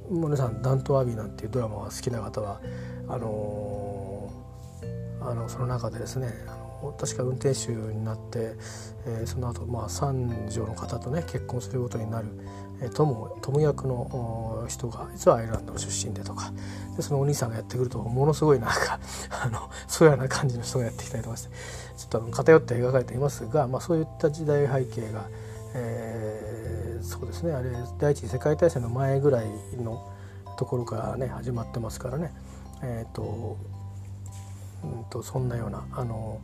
皆さん「ダント・アビー」なんていうドラマが好きな方はあのー、あのその中でですね確か運転手になって、えー、その後まあ三女の方とね結婚することになる、えー、トムトム役の人が実はアイルランドの出身でとかでそのお兄さんがやってくるとものすごいなんかあのそういうような感じの人がやってきたりとかしてちょっと偏って描かれていますが、まあ、そういった時代背景が、えー、そうですねあれ第一次世界大戦の前ぐらいのところからね始まってますからね。え、ー、と,、うんとそんなようなあの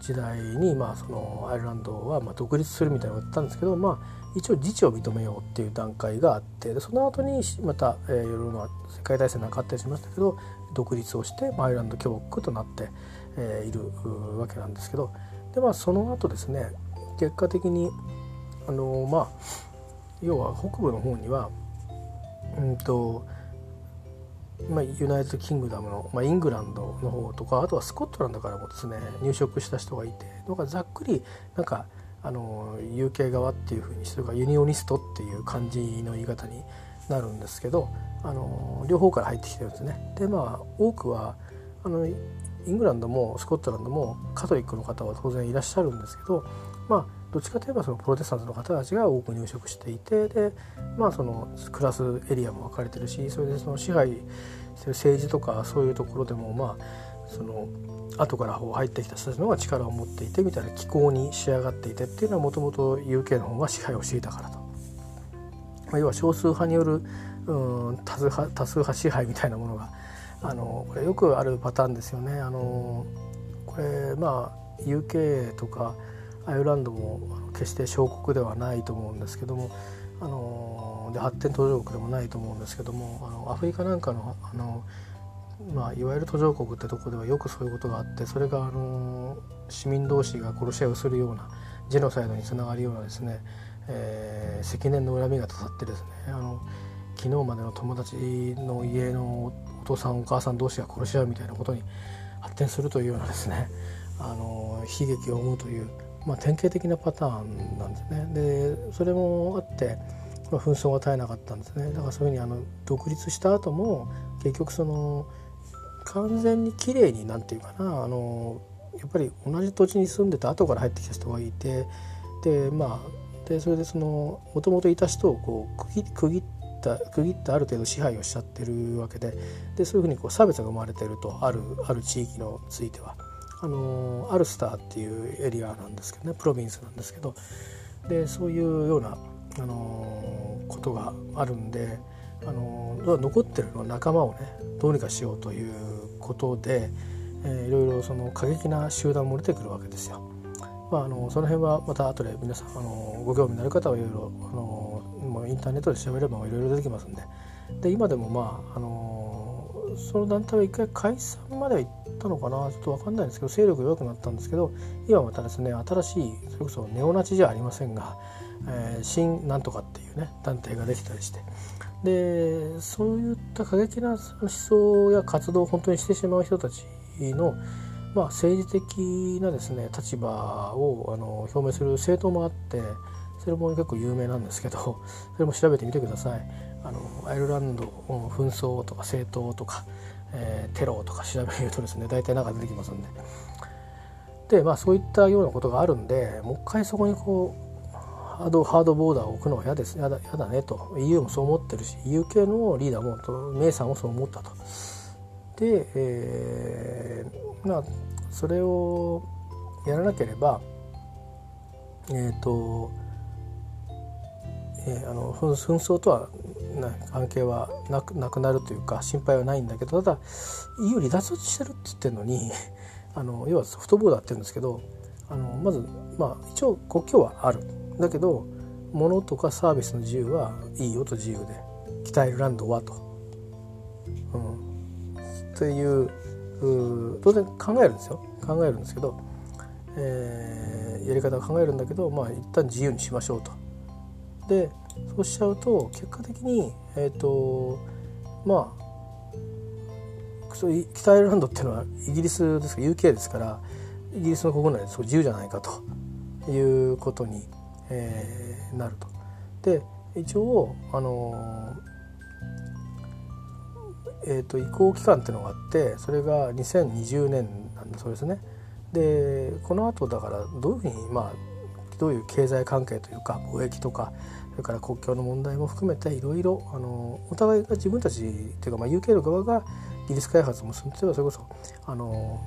時代に、まあ、そのアイルランドはまあ独立するみたいなのを言ったんですけど、まあ、一応自治を認めようっていう段階があってその後にまた、えー、いろいろな世界大戦なんかあったりしましたけど独立をしてアイルランド共和国となって、えー、いるわけなんですけどで、まあ、その後ですね結果的にあのまあ要は北部の方にはうんとまあ、ユナイテッド・キングダムの、まあ、イングランドの方とかあとはスコットランドからもですね入植した人がいてだかざっくりなんかあの UK 側っていうふうにしてるからユニオニストっていう感じの言い方になるんですけどあの両方から入ってきてるんですね。でまあ多くはあのイングランドもスコットランドもカトリックの方は当然いらっしゃるんですけどまあどっちかといえばそのプロテスタントの方たちが多く入植していてでまあその暮らすエリアも分かれてるしそれでその支配してる政治とかそういうところでもまあその後から入ってきた人たちの方が力を持っていてみたいな気候に仕上がっていてっていうのはもともと UK の方が支配をしていたからと。まあ、要は少数派によるうん多数派多数派支配みたいなものがあのこれよくあるパターンですよね。あのこれまあ UK とかアイルランドも決して小国ではないと思うんですけどもあので発展途上国でもないと思うんですけどもあのアフリカなんかのあの、まあ、いわゆる途上国ってとこではよくそういうことがあってそれがあの市民同士が殺し合いをするようなジェノサイドにつながるようなですね、えー、積年の恨みがたさってですねあの昨日までの友達の家のお父さんお母さん同士が殺し合うみたいなことに発展するというようなですねあの悲劇を生むというまあ、典型的なパターンなんですね。でそれもあってまあ、紛争が絶えなかったんですねだからそういうふうにあの独立した後も結局その完全にきれいになんていうかなあのやっぱり同じ土地に住んでた後から入ってきた人がいてでまあでそれでそのもともといた人をこう区切区切った区切ってある程度支配をしちゃってるわけででそういうふうにこう差別が生まれてるとあるある地域のついては。あのアルスターっていうエリアなんですけどねプロビンスなんですけどでそういうような、あのことがあるんで、あの残ってるのは仲間をねどうにかしようということで、えー、いろいろその過激な集団も出てくるわけですよ。まあ、あのその辺はまた後で皆さんあのご興味のある方はいろいろあのもうインターネットで調べればいろいろ出てきますんで。で今でもまああのその団体は一回解散までは行ったのかな。ちょっと分かんないんですけど勢力弱くなったんですけど今またですね新しいそれこそネオナチじゃありませんが、えー、新なんとかっていうね団体ができたりして。でそういった過激な思想や活動を本当にしてしまう人たちのまあ、政治的なですね立場をあの表明する政党もあってそれも結構有名なんですけど それも調べてみてください。あのアイルランド紛争とか政党とか、えー、テロとか調べるとですね大体中出てきますんで。でまあそういったようなことがあるんでもう一回そこにこうハードハードボーダーを置くのは嫌です。嫌だ嫌だねと。EU もそう思ってるし EU 系のリーダーもメイさんもそう思ったと。で、えー、まあそれをやらなければえっ、ー、と、えー、あの紛争とは関係はなくなくなるというか心配はないんだけどただ EU 離脱してるって言ってるのに あの要はソフトボーダーって言うんですけどあのまずまあ一応国境はあるだけど物とかサービスの自由はいいよと自由で北アイルランドはと。うん、っていう当然考えるんですよ考えるんですけど、えー、やり方を考えるんだけどまあ一旦自由にしましょうと。でそうしちゃうと結果的にえっ、ー、とまあ北アイルランドっていうのはイギリスですか UK ですからイギリスの国内でそう自由じゃないかということに、えー、なると。で一応あのえーと、移行期間っていうのがあってそれが2020年なんだそうですね。でこの後だからどういうふうにまあどういう経済関係というか貿易とかそれから国境の問題も含めていろいろあのお互いが自分たちっていうか、まあ、UK の側が技術開発も進んでそれこそあの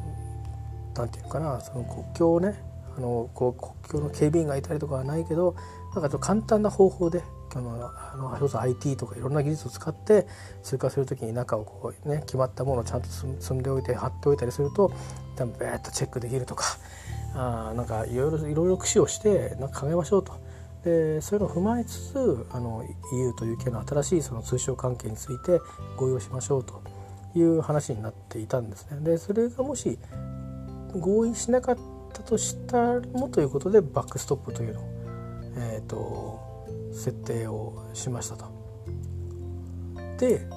なんていうかなその国境をねあのこう国境の警備員がいたりとかはないけどなんか簡単な方法であのあのそれこそ IT とかいろんな技術を使って通過する時に中をこうね決まったものをちゃんと積んでおいて貼っておいたりすると多分ベーッとチェックできるとかあなんかいろいろいろいろ駆使をしてなんか考えましょうと。でそういうのを踏まえつつあの EU という系の新しいその通商関係について合意をしましょうという話になっていたんですね。でそれがもし合意しなかったとしたらもということでバックストップというのを、えーと設定をしましたと。で、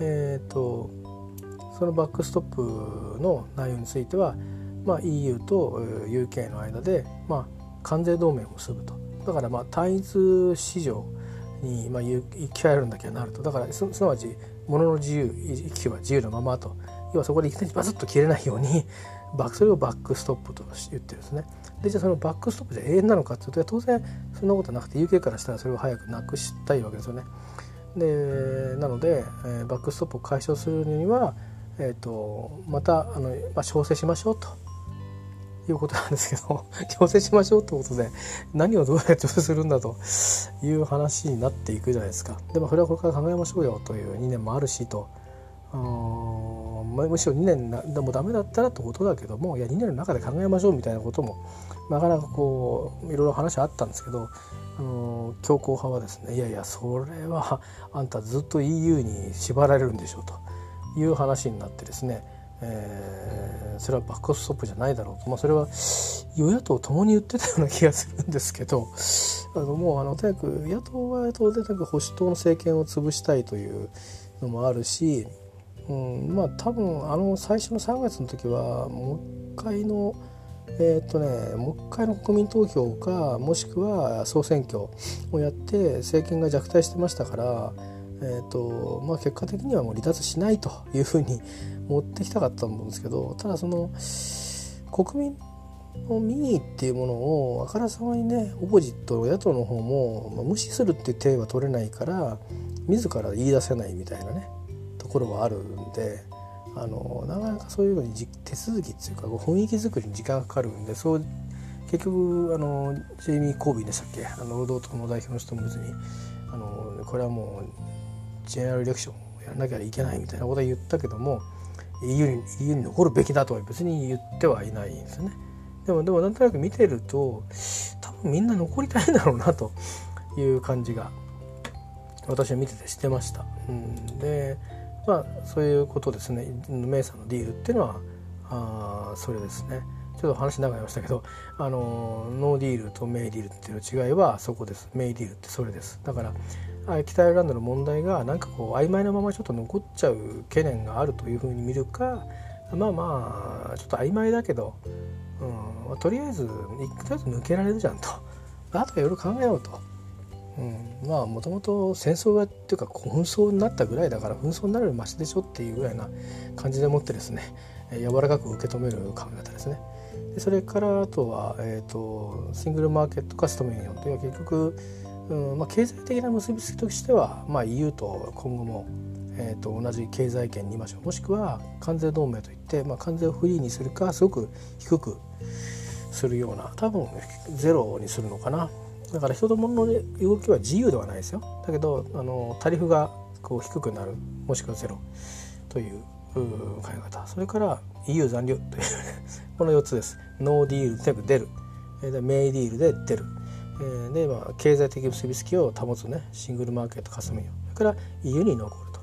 えーと、そのバックストップの内容については、まあ、EU と UK の間で、まあ、関税同盟を結ぶと。だからまあ単一市場に、まあ、言い換えるんだけどなるとだからすなわち物の自由行き来は自由のままと要はそこでいきなりバツッと切れないように バそれをバックストップと言ってるんですね。でじゃあそのバックストップじゃ永遠なのかっていうと当然そんなことなくて UK からしたらそれを早くなくしたいわけですよね。でなので、えー、バックストップを解消するには、えーと、またあの、まあ、調整しましょうということなんですけど 調整しましょうってことで何をどうやって調整するんだという話になっていくじゃないですか。でもそれはこれから考えましょうよという2年もあるしと。むしろ2年なでもダメだったらってことだけどもいや2年の中で考えましょうみたいなこともなかなかこういろいろ話あったんですけどあの強硬派はですねいやいやそれはあんたずっと EU に縛られるんでしょうという話になってですね、えー、それはバックストップじゃないだろうと、まあ、それは与野党ともに言ってたような気がするんですけどあのもうあのとにかく野党は野党でとにかく保守党の政権を潰したいというのもあるしうん、まあ多分あの最初の3月の時はもう一回のえー、っとねもう一回の国民投票かもしくは総選挙をやって政権が弱体してましたから、えーとまあ、結果的にはもう離脱しないというふうに持ってきたかったと思うんですけどただその国民の民意っていうものをあからさまにねオポジット野党の方も、まあ、無視するっていう手は取れないから自ら言い出せないみたいなねところはあるんであのなかなかそういうのに手続きっていうか雰囲気作りに時間がかかるんでそう結局あのジェイミー・コービーでしたっけあの労働党の代表の人も別にあのこれはもうジェネラルレクションをやらなきゃいけないみたいなことは言ったけども EU に EU に残るべきだとは別に言ってはいないんですよね。でもでもなんとなく見てると多分みんな残りたいんだろうなという感じが私は見ててしてました。うん、でまあそういうことですねメイさんのディールっていうのはあそれですね。ちょっと話長くなりましたけどあのノーディールとメイディールっていう違いはそこですメイディールってそれですだから北アイルランドの問題がなんかこう曖昧なままちょっと残っちゃう懸念があるというふうに見るかまあまあちょっと曖昧だけど、うん、とりあえずとりあえず抜けられるじゃんとあとはいろいろ考えようと。うん、まあもともと戦争がっていうか紛争になったぐらいだから紛争になるよりマシでしょっていうぐらいな感じでもってですね柔らかく受け止める考え方ですね。でそれからあとは、えーと、シングルマーケットカスタムユニオンというのは結局、うんまあ、経済的な結びつきとしては、まあ、EU と今後も、えーと、同じ経済圏にいましょう。もしくは関税同盟といって、まあ、関税をフリーにするかすごく低くするような多分ゼロにするのかな。だから人と物の動きは自由ではないですよ。だけどあのタリフがこう低くなる。もしくはゼロ。という考え方。それから EU 残留というこの4つです。ノーディール全部出る。でメイディールで出る。で、まあ、経済的結びつきを保つねシングルマーケットカスタムそれから EU に残ると。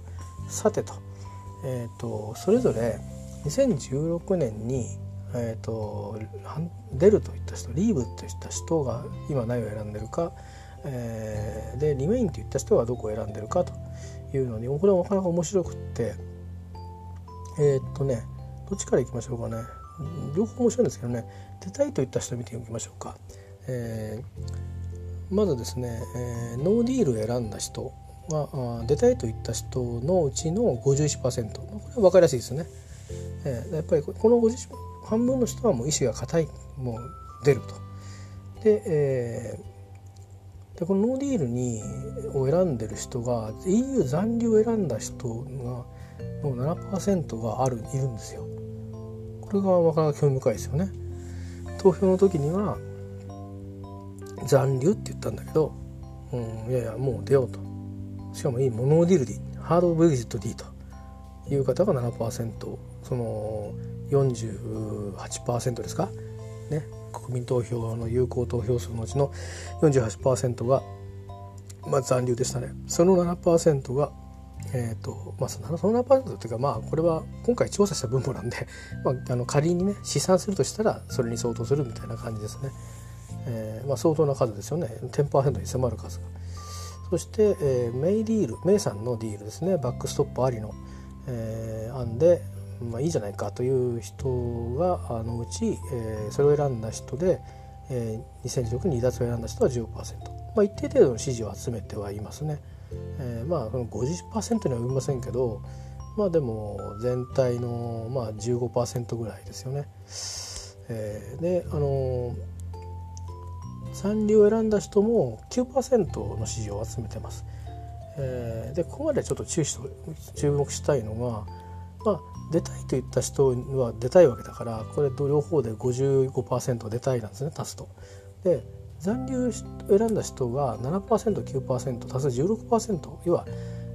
さてと,、えーと、それぞれ2016年に、えーと、出るといった人リーブといった人が今何を選んでるか、えー、でリメインといった人がどこを選んでるかというのにこれはなかなか面白くって。えー、っとねどっちからいきましょうかね。両方面白いんですけどね。出たいといった人見ておきましょうか、えー、まずですね、えー、ノーディールを選んだ人は出たいといった人のうちの51%これは分かりやすいですね、えー、やっぱりこの50半分の人はもう意志が固いもう出るとで,、えー、でこのノーディールにを選んでる人が EU 残留を選んだ人がの7%があるいるんですよ。これがなかなか興味深いですよね。投票の時には残留って言ったんだけど、うん、いやいやもう出ようと。しかもいいモノディルディハードブリジット D という方が7%その48%ですか？ね国民投票の有効投票数のうちの48%が、まあ、残留でしたねその7%がえーとまあ、その7%っていうか、まあ、これは今回調査した分母なんで、まあ、あの仮にね試算するとしたらそれに相当するみたいな感じですね。えーまあ、相当な数ですよね10%に迫る数が。そして、えー、メイディールメイさんのディールですねバックストップありの、えー、案で、まあ、いいじゃないかという人があのうち、えー、それを選んだ人で、えー、2016年離脱を選んだ人は15%、まあ、一定程度の支持を集めてはいますね。えー、まあその50%には及びませんけどまあでも全体のまあ15%ぐらいですよね。えー、であの残留を選んだ人も9%の支持を集めてます。えー、でここまでちょっと注視注目したいのが、まあ、出たいと言った人は出たいわけだからこれ両方で55%出たいなんですね足すと。で残留選んだ人が 7%9% 足す16%要は、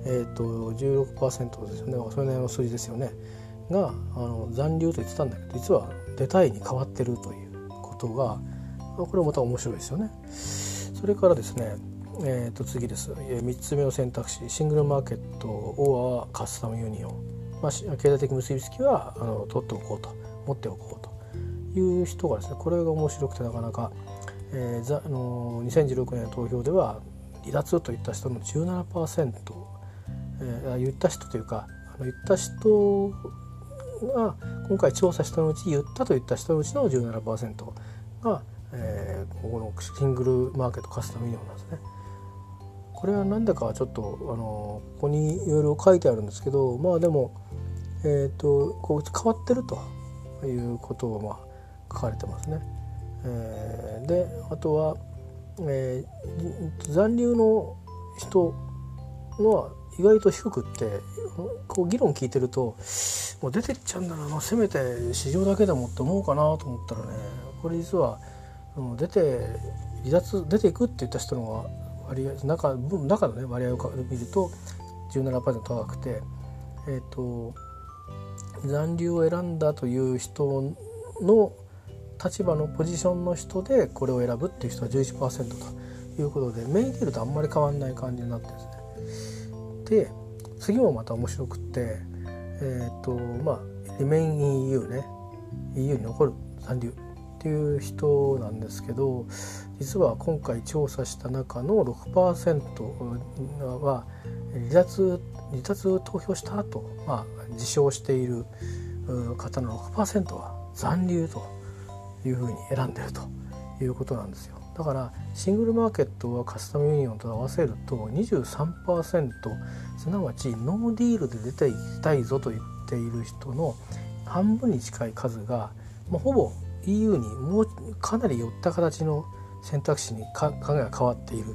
えーと、16%ですよねそれなりの数字ですよねがあの残留と言ってたんだけど実は出たいに変わってるということがこれまた面白いですよね。それからですねえー、と次です、え3つ目の選択肢シングルマーケットオアカスタムユニオン、まあ、経済的結びつきはあの取っておこうと持っておこうと。いう人がですねこれが面白くてなかなかえー、ざあの2016年の投票では離脱といった人の17%、えー、言った人というかあの言った人が今回調査したのうち言ったと言った人のうちの17%が、えー、ここのシングルマーケットカスタムユニオンなんですね。これは何だかちょっとあのここにいろいろ書いてあるんですけどまあでも、えーと、こう変わってるということをまあ書かれてますね。えー、であとは、えー、残留の人のは意外と低くってこう議論聞いてるともう出てっちゃうんだな、まあ、せめて市場だけでもって思うかなと思ったらねこれ実は出て離脱出ていくって言った人の割合中中のね割合を見ると17%高くてえ、ー、と残留を選んだという人の立場のポジションの人でこれを選ぶっていう人は11%ということでメインディールとあんまり変わんない感じになってるんですね。で次もまた面白くってえっ、ー、とまあリメイン EU ね EU に残る残留っていう人なんですけど実は今回調査した中の6%は離脱離脱投票した後、まあ自称している方の6%は残留というふうに選んでるということなんですよ。だからシングルマーケットはカスタムユニオンと合わせると23%すなわちノーディールで出ていきたいぞと言っている人の半分に近い数が、まあ、ほぼ EU にもうかなり寄った形の選択肢に考えが変わっているっ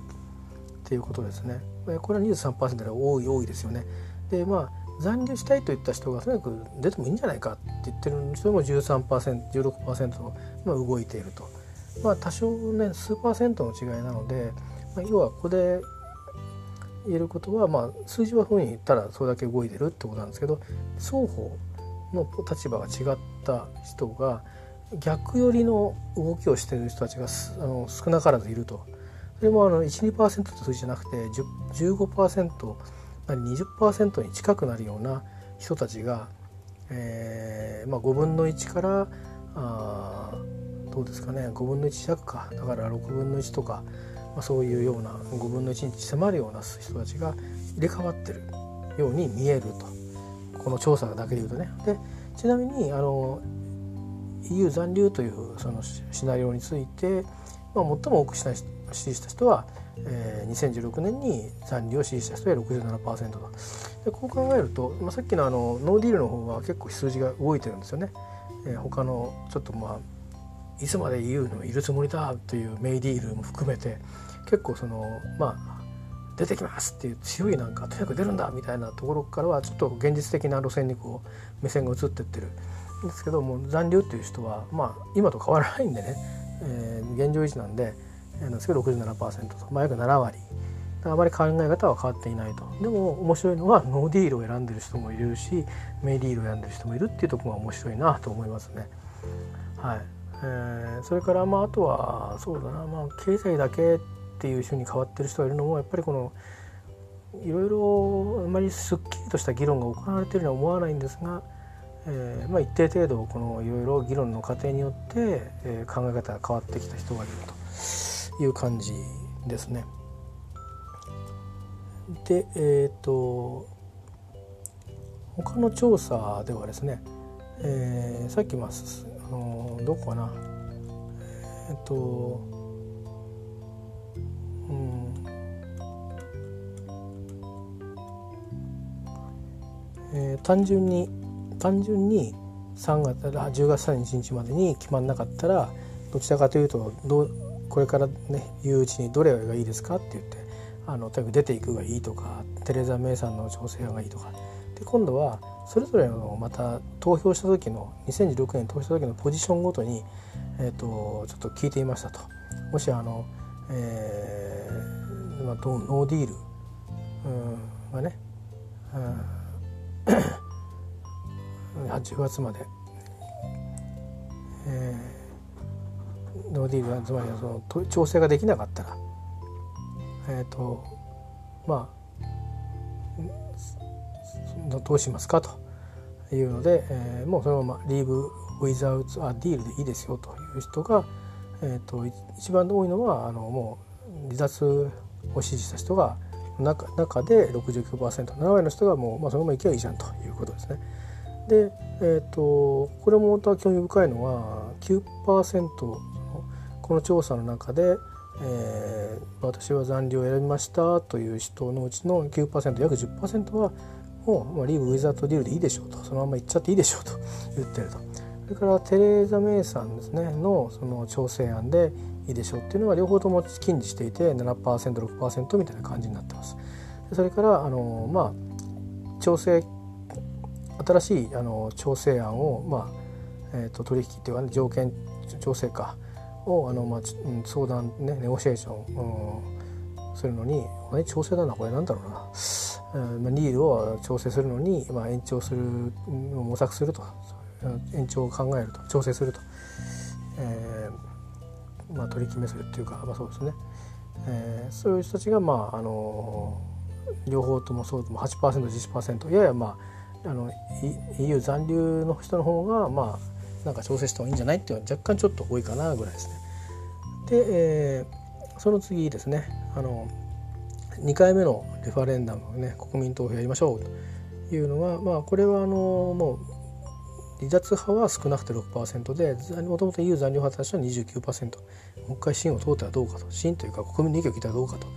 ていうことですね。これは23%で多い多いですよね。でまあ残留したいといった人がとにかく出てもいいんじゃないかって言ってる人も 13%16% まあ動いていると。まあ多少ね数パーセントの違いなので、まあ、要はここで言えることは、まあ、数字はふうに言ったらそれだけ動いてるってことなんですけど双方の立場が違った人が逆寄りの動きをしている人たちがあの少なからずいると。それもあの12%って数字じゃなくて15%なり20%に近くなるような人たちが、えーまあ、5分の1からあどうですかね5分の1弱か。だから6分の1とか、まあ、そういうような5分の1に迫るような人たちが入れ替わってるように見えると。この調査だけで言うとね。でちなみにあの EU 残留というそのシナリオについて、まあ、最も多く支持した人は、えー、2016年に残留を支持した人で67%とでこう考えると、まあ、さっきのあのノーディールの方は結構数字が動いてるんですよね。えー、他のちょっとまあいつまで EU のいるつもりだというメイディールも含めて結構そのまあ出てきますっていう強いなんかとにかく出るんだみたいなところからはちょっと現実的な路線にこう目線が移ってってるですけども残留っていう人はまあ今と変わらないんでね、えー、現状維持なんでなんですけど67%と、まあ、約7割。あまり考え方は変わっていないと。でも面白いのはノーディールを選んでる人もいるしメイディールを選んでる人もいるっていうところが面白いなと思いますね。はい。えー、それからまああとはそうだな、まあ、経済だけっていうふうに変わってる人がいるのもやっぱりこのいろいろあまりすっきりとした議論が行われてるには思わないんですがえーまあ、一定程度このいろいろ議論の過程によって、えー、考え方が変わってきた人がいるという感じですね。でえっ、ー、と他の調査ではですね、えー、さっきまああのどこかなえっ、ー、とうんえー、単純に単純に3月10月31日までに決まんなかったらどちらかというとどこれからね言ううちにどれがいいですかって言ってあのとにかく出ていくがいいとかテレザ・メイさんの調整がいいとかで今度はそれぞれのまた投票した時の2016年投票した時のポジションごとに、えーと、ちょっと聞いていましたと。もしあの、えーまあ、ノーディール、うん、ね、うん10月まで、えー、ノーディールはつまりその調整ができなかったらえっ、ー、とまあどうしますかというので、えー、もうそのままリーブウィザウツあディールでいいですよという人が、えーと、一番多いのはあのもう離脱を支持した人が中中で 69%7 割の人がもう、まあ、そのままいけばいいじゃんということですね。で、えーと、これもまた興味深いのは9%この調査の中で、えー、私は残留を選びましたという人のうちの9%約10%はもう、まあ、リーブ・ウィザード・ディルでいいでしょうとそのまま行っちゃっていいでしょうと言ってるとそれからテレーザ・メイさんですねのその調整案でいいでしょうっていうのは両方とも禁じしていて 7%6% みたいな感じになってます。それからあのまあ調整新しいあの調整案を、まあえーと、取引っていうか、ね、条件調整かをあの、まあ、相談ねネゴシエーション、うん、するのに、まあ、調整だなこれなんだろうな、えーまあ、ニールを調整するのに、まあ、延長する模索すると。延長を考えると。調整すると、えーまあ、取り決めするっていうか、まあ、そうですね、えー、そういう人たちが、まああの両方ともそうとも 8%10% ややまああの EU 残留の人の方がまあなんか調整した方がいいんじゃない？っていうのは若干ちょっと多いかなぐらいですね。で、えー、その次ですね。あの2回目のレファレンダムね国民投票やりましょう。というのはまあこれはあのもう離脱派は少なくて6%でもともと EU 残留派たちは29%もう一回審を通ってはどうかと。審というか国民の意見を聞いたらどうかと。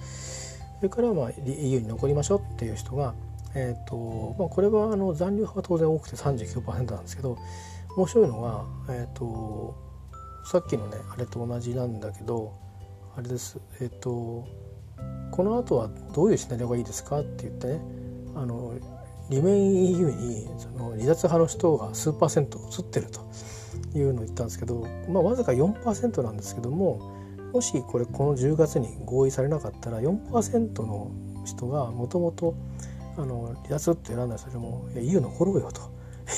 それからまあ EU に残りましょうっていう人が、えーとまあ、これはあの残留派は当然多くて39%なんですけど面白いのが、えーと、さっきのねあれと同じなんだけどあれです。えっ、ー、とこの後はどういうシナリオがいいですかって言ってねあのリメイン EU にその離脱派の人が数パーセント移ってるというのを言ったんですけど、まあ、わずか4%なんですけどももしこれこの10月に合意されなかったら4%の人がもともとあの離脱って選んだそれも「いや EU 残ろうよ」と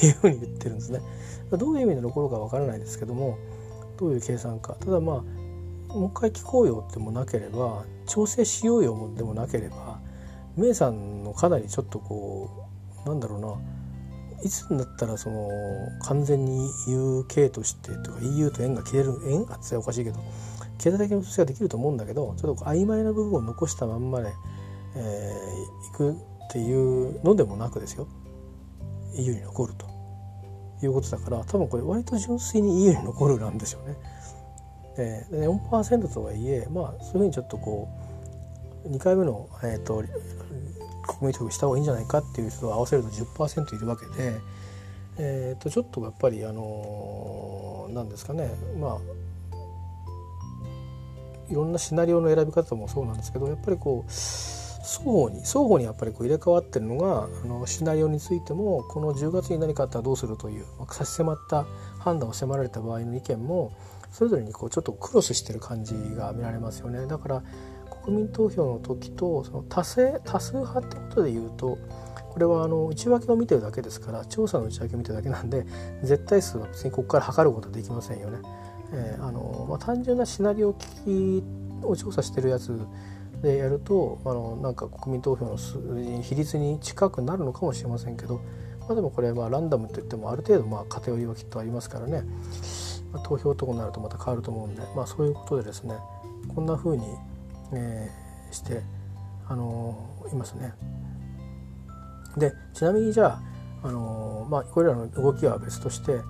いうふうに言ってるんですね。どういう意味で残ろうかわからないですけどもどういう計算かただまあもう一回聞こうよってもなければ調整しようよでもなければメイさんのかなりちょっとこうなんだろうないつになったらその完全に UK としてとか EU と縁が切れる縁がっておかしいけど経済的な調整ができると思うんだけどちょっと曖昧な部分を残したまんまで、えー、いくっていうのでもなくですよ EU に残るということだから多分これ割と純粋に EU に残るなんですよね。えー、4%とはいえまあそういうふうにちょっとこう2回目の、えーと、国民投票した方がいいんじゃないかっていう人を合わせると10%いるわけで、えー、とちょっとやっぱりあの何ですかねまあいろんなシナリオの選び方もそうなんですけどやっぱりこう双方に双方にやっぱりこう入れ替わってるのがあのシナリオについてもこの10月に何かあったらどうするという、まあ、差し迫った判断を迫られた場合の意見もそれぞれにこうちょっとクロスしてる感じが見られますよね。だから国民投票の時とその多数多数派ってことで言うとこれはあの内訳を見てるだけですから調査の内訳を見てるだけなんで絶対数は別にここから測ることはできませんよね。えー、あのまあ、単純なシナリオを調査してるやつでやるとあのなんか国民投票の比率に近くなるのかもしれませんけど、まあ、でもこれまあランダムといってもある程度まあ偏りはきっとありますからね、まあ、投票とかになるとまた変わると思うんで、まあ、そういうことでですねこんな風に、えー、してあのー、いますね。でちなみにじゃあ、あのー、まあ、これらの動きは別として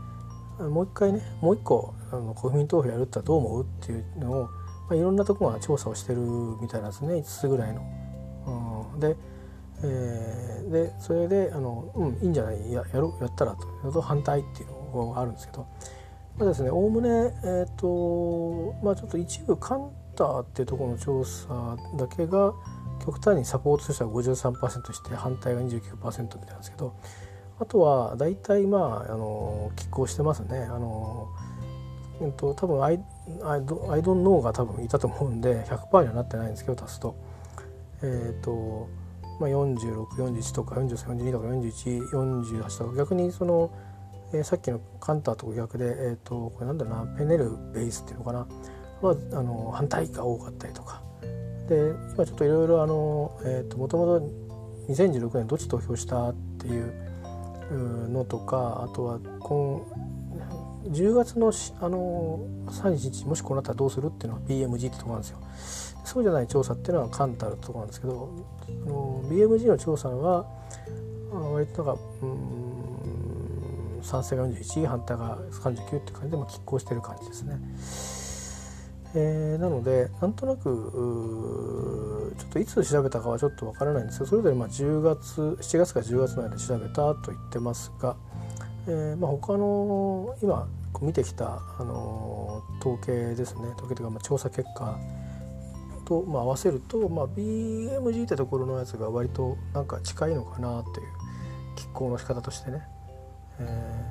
もう一回ねもう一個あの国民投票やるってどう思うっていうのを、まあ、いろんなところが調査をしてるみたいなんですね5つぐらいの。うん、で,、えー、でそれであの、うん、いいんじゃないややろやったらとと反対っていうのがあるんですけど、まあですねおおむね、えーとまあ、ちょっと一部カンターっていうところの調査だけが極端にサポートとしては53%して反対が29%みたいなんですけどあとは大体まああの拮抗してますね。あのえっと多分アイアイドアイドンノーが多分いたと思うんで100%にはなってないんですけど足すと。えっ、とまあ、4641とか4342とか4148とか逆にその、えー、さっきのカンターと逆で、えーと、これなんだろうなペネルベースっていうのかなはあの反対が多かったりとかで今ちょっといろいろあのもともと2016年どっち投票したっていうのとかあとは今10月のあの3日もしこうなったらどうする？っていうのは BMG ってとこなんですよ。そうじゃない調査っていうのはカンタルってとこなんですけどあの BMG の調査は割となんかうん賛成が41反対が39って感じで、まあ、拮抗してる感じですね。えー、なのでなんとなくちょっといつ調べたかはちょっとわからないんですがそれぞれまあ10月7月から10月の間で調べたと言ってますが、えー、まあ他の今見てきた、あの統計ですね。統計というかまあ調査結果と、まあ、合わせると、まあ、BMG ってところのやつが割となんか近いのかなっていう拮抗の仕方としてね、え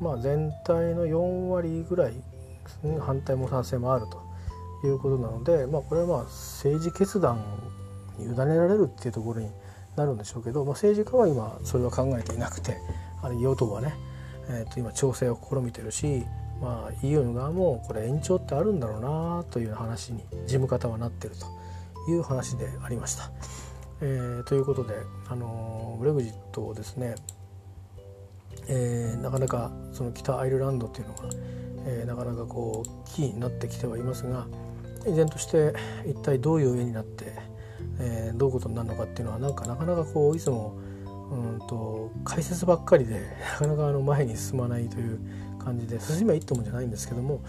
ー、まあ全体の4割ぐらい反対も賛成もあるということなので、まあ、これはまあ政治決断に委ねられるっていうところになるんでしょうけど、まあ、政治家は今それは考えていなくてあれ与党はね、えー、と今調整を試みてるし、まあ、EU の側もこれ延長ってあるんだろうなという話に事務方はなってるという話でありました。えー、ということで、あのブレグジットをですね、えー、なかなかその北アイルランドっていうのがえー、なかなかこうキーになってきてはいますが依然として一体どういう絵になって、えー、どういうことになるのかっていうのはなんかなかなかこういつもうんと解説ばっかりで なかなかあの前に進まないという感じで進めばいいってもんじゃないんですけども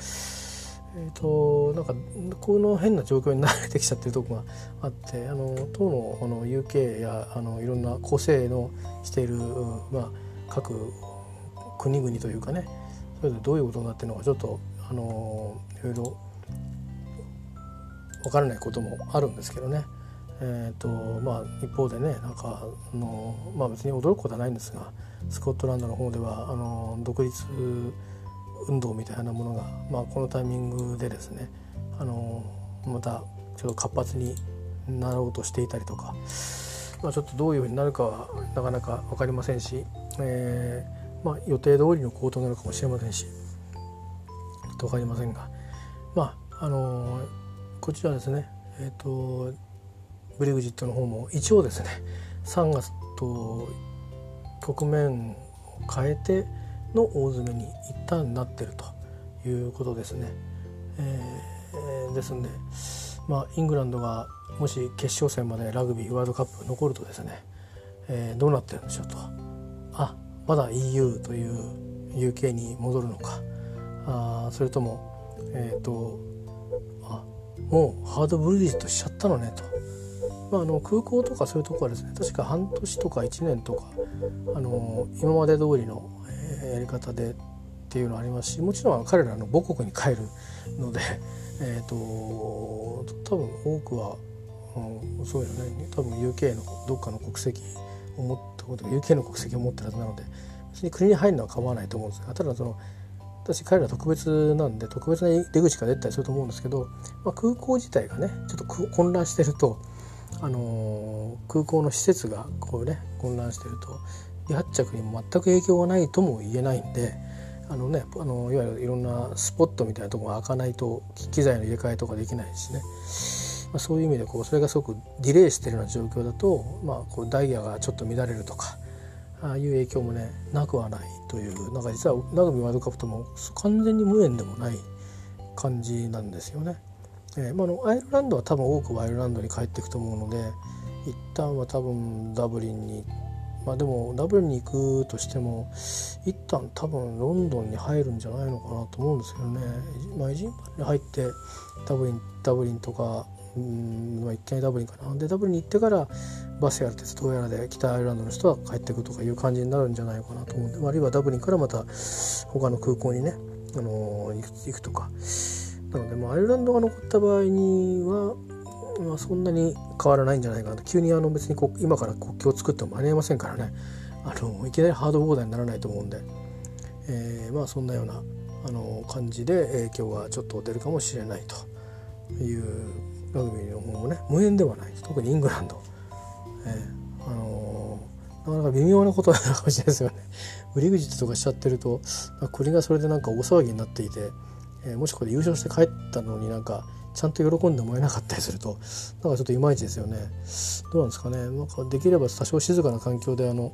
えーと、なんかこの変な状況に慣れてきちゃってるとこがあってあの当のあの UK やあのいろんな個性のしている、まあ、各国々というかねそれでどういうことになってるのかちょっとあのいろいろ分からないこともあるんですけどね。えーとまあ、一方でねなんかあの、まあ、別に驚くことはないんですがスコットランドの方ではあの独立運動みたいなものが、まあ、このタイミングでですねあのまたちょっと活発になろうとしていたりとか、まあ、ちょっとどういうふうになるかはなかなか分かりませんし、えーまあ、予定通りの行動になのかもしれませんしと分かりませんがまああの、こちらですねえっ、ー、とブリグジットの方も一応ですね3月と局面を変えての大詰めに一旦なってるということですね。えー、ですんで、まあ、イングランドがもし決勝戦までラグビーワールドカップ残るとですね、えー、どうなってるんでしょうとあまだ EU という UK に戻るのかあそれともえっ、ー、とあもうハードブリッジとしちゃったのねと。まあ、あの空港とかそういうとこはですね確か半年とか1年とかあの今まで通りの、え、やり方でっていうのありますしもちろん彼らの母国に帰るので、えーと、多分多くは、うん、そうよね。多分 UK のどっかの国籍を持ったことが UK の国籍を持ってるはずなので別に国に入るのは構わないと思うんですがただその私彼ら特別なんで特別な出口が出たりすると思うんですけど、まあ、空港自体がねちょっと混乱してると、あの、空港の施設がこうね混乱してると離発着にも全く影響がないとも言えないんで。あのね、あのいわゆるいろんなスポットみたいなところが開かないと機材の入れ替えとかできないしねまあ、そういう意味でこうそれがすごくディレイしてるような状況だと、まあ、こうダイヤがちょっと乱れるとかああいう影響もねなくはないというなんか実はラグビーワールドカップとも完全に無縁でもない感じなんですよね。えーまあ、のアイルランドは多分多くはアイルランドに帰っていくと思うので一旦は多分ダブリンにまあでもダブリンに行くとしても一旦多分ロンドンに入るんじゃないのかなと思うんですけどね、まあ、エジンバルに入ってダブリンダブリンとかうんまあ、一回ダブリンかな。でダブリンに行ってからバスやら鉄道やらで北アイルランドの人は帰ってくとかいう感じになるんじゃないかなと思うんでまあるいはダブリンからまた他の空港にね、あのー、行くとか。なので、まあ、アイルランドが残った場合には、まあ、そんなに変わらないんじゃないかなと。急にあの別にこ今から国境を作っても間に合いませんからね。あのいきなりハードボーダーにならないと思うんで、えー、まあそんなようなあの感じで影響がちょっと出るかもしれないと。いうラグビーの方もね無縁ではない特にイングランド、えー、あのー、なかなか微妙なことなのかもしれないですよね。ブリグジットとかしちゃってると国がそれでなんか大騒ぎになっていて、えー、もしこれ優勝して帰ったのになんかちゃんと喜んでもらえなかったりするとなんかちょっといまいちですよね。どうなんですかね。なんかできれば多少静かな環境であの、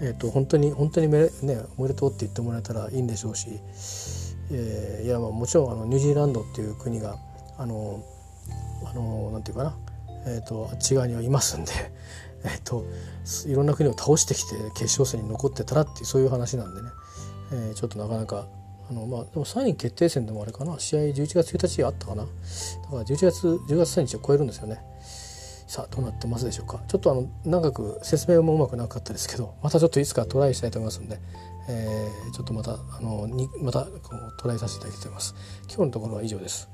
えーと、本当に本当にめ、ね、おめでとうって言ってもらえたらいいんでしょうし、えー、いやまあもちろんあのニュージーランドっていう国があのあのなんていうかな、えーと、あっち側にはいますんで、えっと、いろんな国を倒してきて決勝戦に残ってたらっていうそういう話なんでね、えー、ちょっとなかなかあのまあ、でも3位決定戦でもあれかな。試合11月1日あったかな。だから11月10月3日を超えるんですよね。さあどうなってますでしょうか。ちょっとあの長く説明もうまくなかったですけどまたちょっといつかトライしたいと思いますんで、えー、ちょっとまたあのにまたこうトライさせていただきたいと思います。今日のところは以上です。